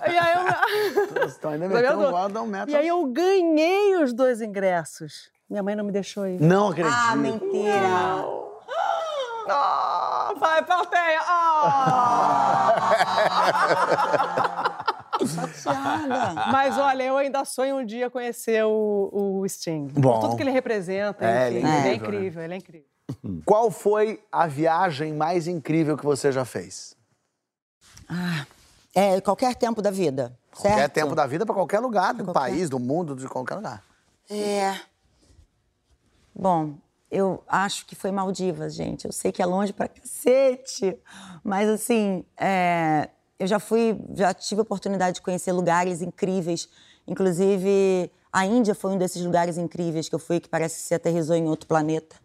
E aí eu. Então ainda Tá um vendo? Gordon Matthews. E aí eu ganhei os dois ingressos. Minha mãe não me deixou ir. Não acredito. Ah, mentira. Ah, vai, plateia! Ah! Chateada. Mas olha, eu ainda sonho um dia conhecer o, o Sting. Bom. Por tudo que ele representa. É, ele é ele é incrível, incrível, ele é incrível. Qual foi a viagem mais incrível que você já fez? É, qualquer tempo da vida, certo? Qualquer tempo da vida, pra qualquer lugar, do país, do mundo, de qualquer lugar. É. Bom, eu acho que foi Maldivas, gente. Eu sei que é longe pra cacete. Mas, assim, é, eu já fui, já tive a oportunidade de conhecer lugares incríveis. Inclusive, a Índia foi um desses lugares incríveis que eu fui, que parece que você aterrizou em outro planeta.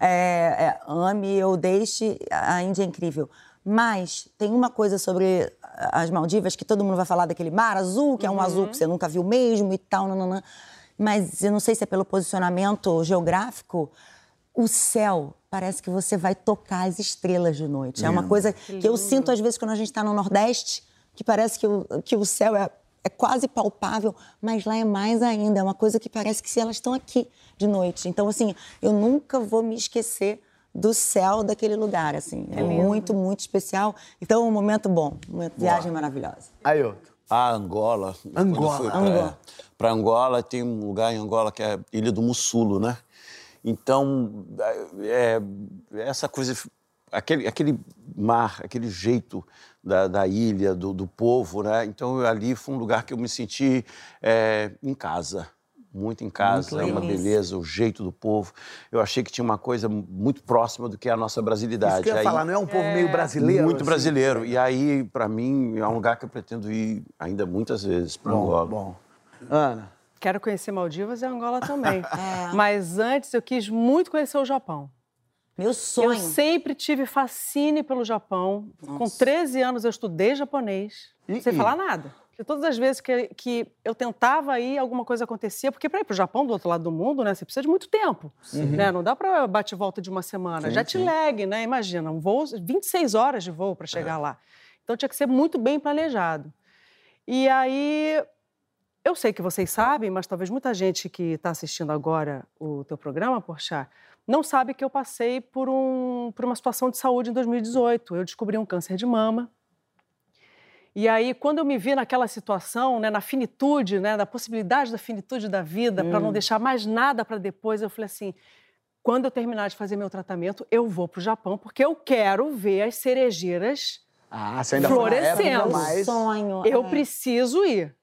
É. é, ame ou deixe, a Índia é incrível. Mas tem uma coisa sobre as Maldivas que todo mundo vai falar daquele mar azul, que é um azul que você nunca viu mesmo e tal, nananã. Mas eu não sei se é pelo posicionamento geográfico, o céu parece que você vai tocar as estrelas de noite. É uma coisa que eu sinto às vezes quando a gente está no Nordeste, que parece que o, que o céu é, é quase palpável, mas lá é mais ainda. É uma coisa que parece que se elas estão aqui de noite. Então, assim, eu nunca vou me esquecer do céu daquele lugar, assim. É muito, muito especial. Então, é um momento bom, uma viagem maravilhosa. Aí, outro. A Angola. Angola. Fui Angola. Para Angola, tem um lugar em Angola que é a Ilha do Mussulo, né? Então, é, é essa coisa, aquele, aquele mar, aquele jeito da, da ilha, do, do povo, né? Então, ali foi um lugar que eu me senti é, em casa. Muito em casa, é uma beleza, o jeito do povo. Eu achei que tinha uma coisa muito próxima do que é a nossa brasilidade. Isso que eu ia Aí- falar, não é um povo meio brasileiro? muito assim? brasileiro. E aí, para mim, é um lugar que eu pretendo ir ainda muitas vezes para Angola. Bom, bom. Ana, Quero conhecer Maldivas e Angola também. É. Mas antes eu quis muito conhecer o Japão. Meu sonho. Eu sempre tive fascínio pelo Japão. Com 13 anos eu estudei japonês, E- sem e? falar nada. Porque todas as vezes que, que eu tentava ir, alguma coisa acontecia. Porque para ir para o Japão, do outro lado do mundo, né, você precisa de muito tempo. Né? Não dá para bate volta de uma semana. Jet lag, né? Imagina, um voo, 26 horas de voo para chegar lá. Então tinha que ser muito bem planejado. E aí, eu sei que vocês sabem, mas talvez muita gente que está assistindo agora o teu programa, Porchat, não sabe que eu passei por, um, por uma situação de saúde em 2018. Eu descobri um câncer de mama. E aí, quando eu me vi naquela situação, né, na finitude, né, na possibilidade da finitude da vida, para não deixar mais nada para depois, eu falei assim: quando eu terminar de fazer meu tratamento, eu vou para o Japão, porque eu quero ver as cerejeiras. ah, você ainda na Florescendo. época, mas... sonho. Eu é. preciso ir.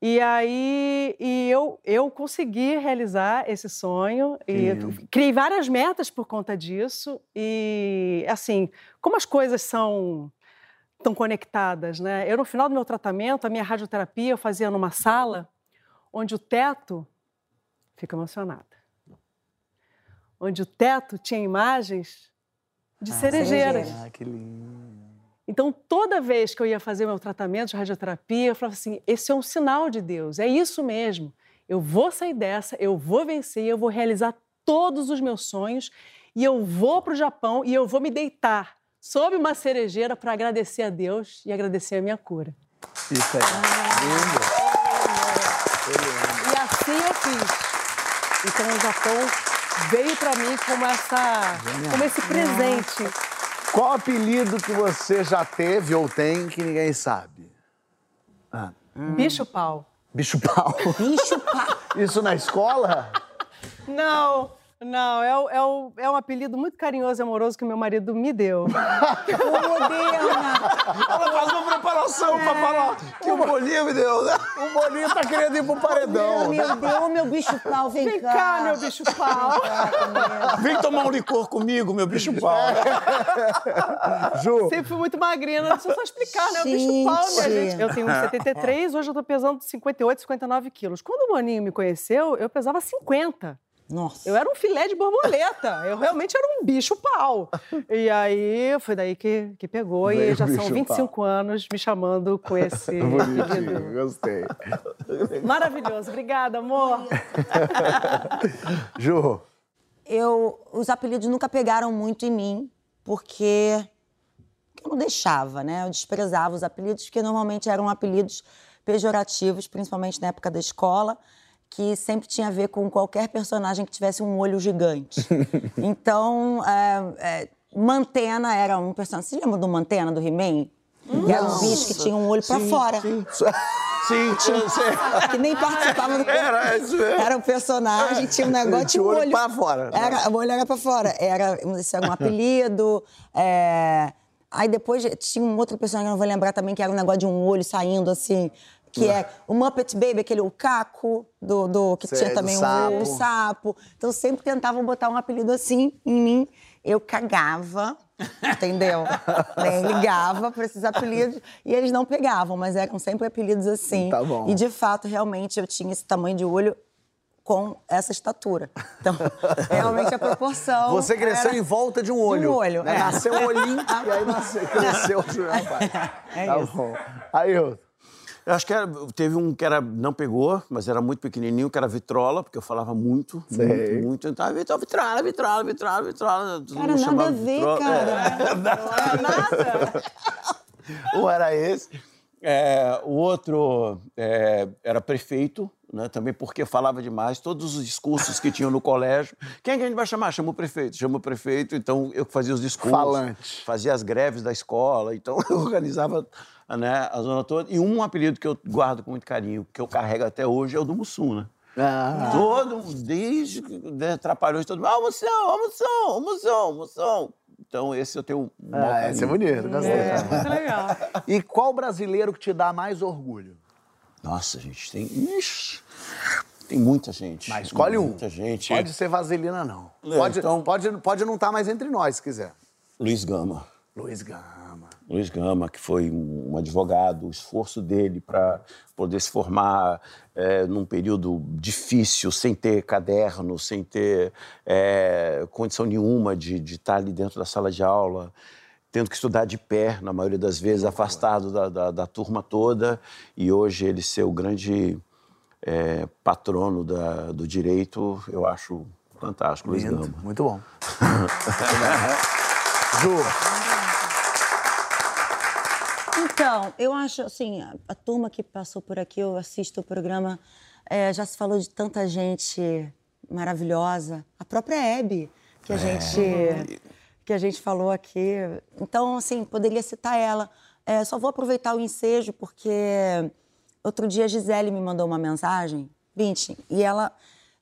E aí e eu, eu consegui realizar esse sonho e criei várias metas por conta disso. E assim, como as coisas são tão conectadas, né? Eu no final do meu tratamento, a minha radioterapia eu fazia numa sala onde o teto fica emocionada. Onde o teto tinha imagens de cerejeiras. Ah, que lindo. Então, toda vez que eu ia fazer meu tratamento de radioterapia, eu falava assim: esse é um sinal de Deus, é isso mesmo. Eu vou sair dessa, eu vou vencer, eu vou realizar todos os meus sonhos e eu vou para o Japão e eu vou me deitar sob uma cerejeira para agradecer a Deus e agradecer a minha cura. Isso aí. Lindo. E assim eu fiz. Então, o Japão veio para mim como, essa, como esse presente. Qual apelido que você já teve ou tem que ninguém sabe? Bicho pau. Bicho pau. Bicho pá. Isso na escola? Não, não, é, o- é, o- é um apelido muito carinhoso e amoroso que meu marido me deu. Moderna. Ela faz uma preparação para falar que o bolinho me deu, né? O Boninho tá querendo ir pro paredão. Meu Deus, meu bicho pau, vem, Vem cá, meu bicho pau. Vem tomar um licor comigo, meu bicho pau. Ju, Sempre fui muito magrina, deixa eu só explicar, né? O bicho pau, minha Gente. gente. Eu tenho 1,73, hoje eu tô pesando 58, 59 quilos. Quando o Maninho me conheceu, eu pesava 50. Nossa. Eu era um filé de borboleta. Eu realmente era um bicho pau. E aí, foi daí que, que pegou. Veio e já são bicho 25 anos me chamando com esse bonitinho, gostei. Maravilhoso. Obrigada, amor. Ju, eu, os apelidos nunca pegaram muito em mim, porque eu não deixava, né? Eu desprezava os apelidos, porque normalmente eram apelidos pejorativos, principalmente na época da escola. Que sempre tinha a ver com qualquer personagem que tivesse um olho gigante. então, é, é, Mantena era um personagem. Você lembra do Mantena, do He-Man? Era um bicho que tinha um olho para fora. Sim, sim, sim. Que nem participava do. Era, isso mesmo. Era um personagem, tinha um negócio, tinha um olho olho. pra fora. Era, o olho era pra fora. Era, era um apelido. é, Aí depois tinha um outro personagem, que eu não vou lembrar também, que era um negócio de um olho saindo assim. Que é o Muppet Baby, aquele o Caco, do, do, que Sei, tinha do também sapo. o, o sapo. Então sempre tentavam botar um apelido assim em mim. Eu cagava, entendeu? Nem ligava para esses apelidos. E eles não pegavam, mas eram sempre apelidos assim. Tá bom. E de fato, realmente, eu tinha esse tamanho de olho com essa estatura. Então, realmente a proporção. Você cresceu era em volta de um olho. De um olho, né? é. Nasceu um olhinho e aí nasceu, cresceu rapaz. É tá isso. bom. Aí, eu. Eu acho que era- teve um que era, não pegou, mas era muito pequenininho, que era vitrola, porque eu falava muito, Sei. muito, muito. Então, vitrola, vitrola, vitrola, vitrola, vitrola. todo Cara, nada a ver, vitrola. cara. Não é nada. Um era esse. É, o outro é, era prefeito, né, também porque falava demais. Todos os discursos que tinham no colégio. Quem é que a gente vai chamar? Chama o prefeito. Chama o prefeito, então eu fazia os discursos. Falante. Fazia as greves da escola, então eu organizava né, a zona toda. E um apelido que eu guardo com muito carinho, que eu carrego até hoje, é o do Mussum, né? Ah, Todo, desde que né, trapalhões, todo mundo, almoção, almoção, almoção, almoção. Então, esse eu tenho um ah, esse é bonito, gostei. É, muito legal. E qual brasileiro que te dá mais orgulho? Nossa, gente, tem. Ixi, tem muita gente. Mas escolhe um. Muita gente. Pode ser vaselina, não. É, pode, então- pode, pode não estar mais entre nós, se quiser. Luiz Gama. Luiz Gama. Luiz Gama, que foi um advogado, o esforço dele para poder se formar é, num período difícil, sem ter caderno, sem ter é, condição nenhuma de, de estar ali dentro da sala de aula, tendo que estudar de pé, na maioria das vezes, afastado da, da, da turma toda, e hoje ele ser o grande é, patrono da- do direito, eu acho fantástico, Luiz Lindo, Gama. Muito bom. Ju, Então, eu acho assim, a, a turma que passou por aqui, eu assisto o programa, é, já se falou de tanta gente maravilhosa. A própria Hebe, que a gente que a gente falou aqui. Então, assim, poderia citar ela. É, só vou aproveitar o ensejo porque outro dia a Gisele me mandou uma mensagem, 20, e ela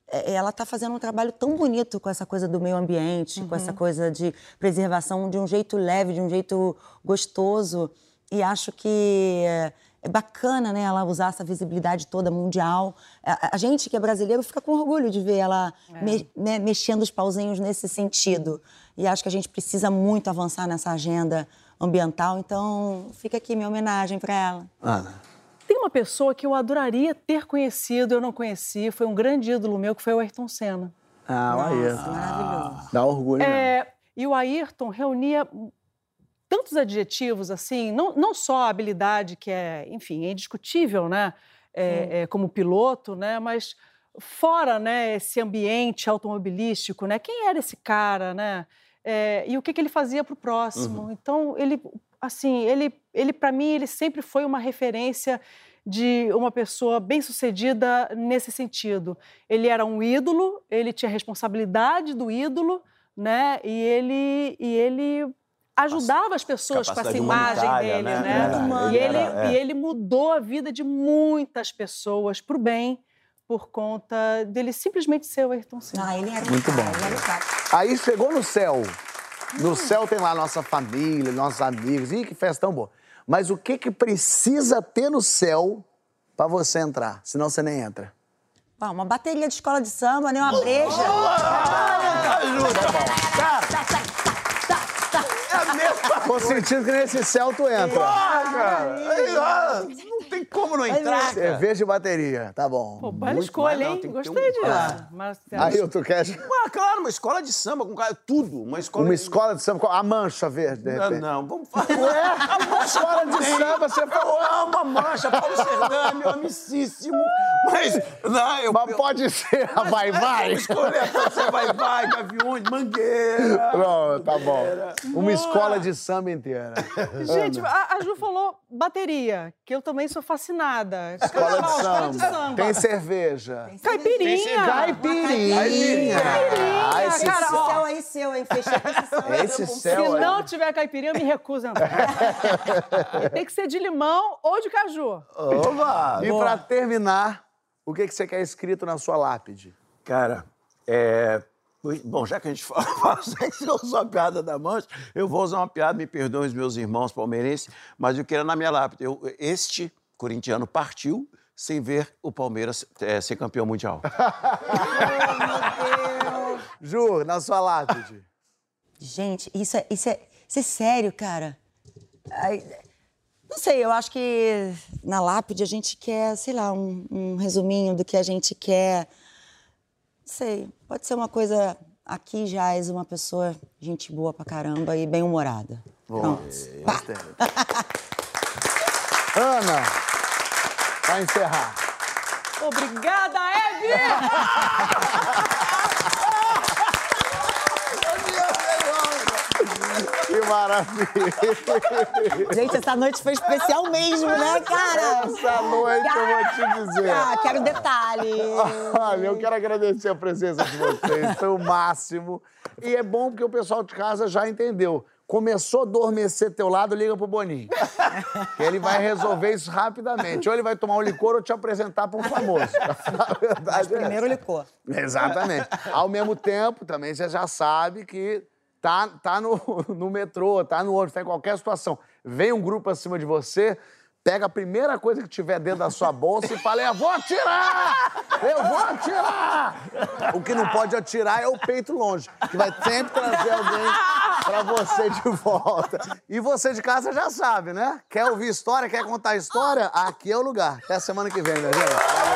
é, ela está fazendo um trabalho tão bonito com essa coisa do meio ambiente, com essa coisa de preservação de um jeito leve, de um jeito gostoso. E acho que é, é bacana né, ela usar essa visibilidade toda mundial. A, a gente que é brasileiro fica com orgulho de ver ela me- né, mexendo os pauzinhos nesse sentido. E acho que a gente precisa muito avançar nessa agenda ambiental. Então, fica aqui minha homenagem para ela. Ana. Tem uma pessoa que eu adoraria ter conhecido, eu não conheci, foi um grande ídolo meu, que foi o Ayrton Senna. Ah, o Nossa, Ayrton. maravilhoso. Dá orgulho, né? É, e o Ayrton reunia tantos adjetivos, assim, não, não só a habilidade, que é, enfim, é indiscutível, né, é, é, como piloto, né, mas fora, né, esse ambiente automobilístico, né, quem era esse cara, né, É, e o que, que ele fazia para o próximo. Então, ele, assim, ele, ele para mim, ele sempre foi uma referência de uma pessoa bem-sucedida nesse sentido. Ele era um ídolo, ele tinha responsabilidade do ídolo, né? E ele, e ele ajudava as pessoas com essa imagem dele, né? né? Muito. E ele, Era, é. e ele mudou a vida de muitas pessoas para o bem por conta dele simplesmente ser o Ayrton Senna. Ah, ele era Muito um cara, bom. ele era cara. Aí chegou no céu. No céu tem lá nossa família, nossos amigos. Ih, que festa tão boa. Mas o que que precisa ter no céu pra você entrar? Senão você nem entra. Pá, uma bateria de escola de samba, né? Uma breja. Tô sentindo que nesse céu tu entra. Aí, ó, tem como não entrar, cara. Cerveja e bateria. Tá bom. Pô, bela Muito escolha, mais, não, hein? Gostei um- disso. Marcelo. Aí eu tu quer Ah, claro, uma escola de samba com cara, tudo. Uma escola uma de- escola de samba, a mancha verde, de Não, repente. não, vamos falar. Ué, escola de samba, você falou. Eu amo a mancha, Paulo Serdã, meu amicíssimo. Mas, não, eu. Mas pode ser a vai, vai. Escolher, você vai, vai, Gaviões, Mangueira. Pronto, tá bom. Uma escola de samba inteira. Gente, a, a Ju falou bateria, que eu também sou fascinada. Escola de escola de samba. samba. Tem cerveja. Caipirinha. Caipirinha. Ah, esse cara, Esse ó. céu aí seu, hein? Fechei esse céu. Esse Se aí. não tiver caipirinha, eu me recuso a entrar. Tem que ser de limão ou de caju. Oba! E pra terminar, o que, que você quer escrito na sua lápide? Cara, é. Bom, já que a gente fala, que eu uso a piada da mancha, eu vou usar uma piada, me perdoem os meus irmãos palmeirenses, mas eu quero na minha lápide. Eu, este corintiano partiu sem ver o Palmeiras é, ser campeão mundial. Ju, na sua lápide. Gente, isso é, isso, é, isso é sério, cara. Ai, não sei, eu acho que na lápide a gente quer, sei lá, um, um resuminho do que a gente quer. Não sei, pode ser uma coisa. Aqui já és uma pessoa gente boa pra caramba e bem-humorada. Pronto. Pá. Ana, pra encerrar. Obrigada, Hebe! Que maravilha. Gente, essa noite foi especial mesmo, né, cara? Essa noite eu vou te dizer. Ah, quero detalhe. Olha, eu quero agradecer a presença de vocês, foi o máximo. E é bom porque o pessoal de casa já entendeu. Começou a adormecer teu lado, liga pro Boninho. Que ele vai resolver isso rapidamente. Ou ele vai tomar um licor ou te apresentar pra um famoso. Mas é primeiro licor. Exatamente. Ao mesmo tempo, também você já sabe que tá, tá no, no metrô, tá no ônibus, tá em qualquer situação. Vem um grupo acima de você, pega a primeira coisa que tiver dentro da sua bolsa e fala: Eu vou atirar! Eu vou atirar! O que não pode atirar é o peito longe, que vai sempre trazer alguém pra você de volta. E você de casa já sabe, né? Quer ouvir história, quer contar história? Aqui é o lugar. Até semana que vem, minha gente.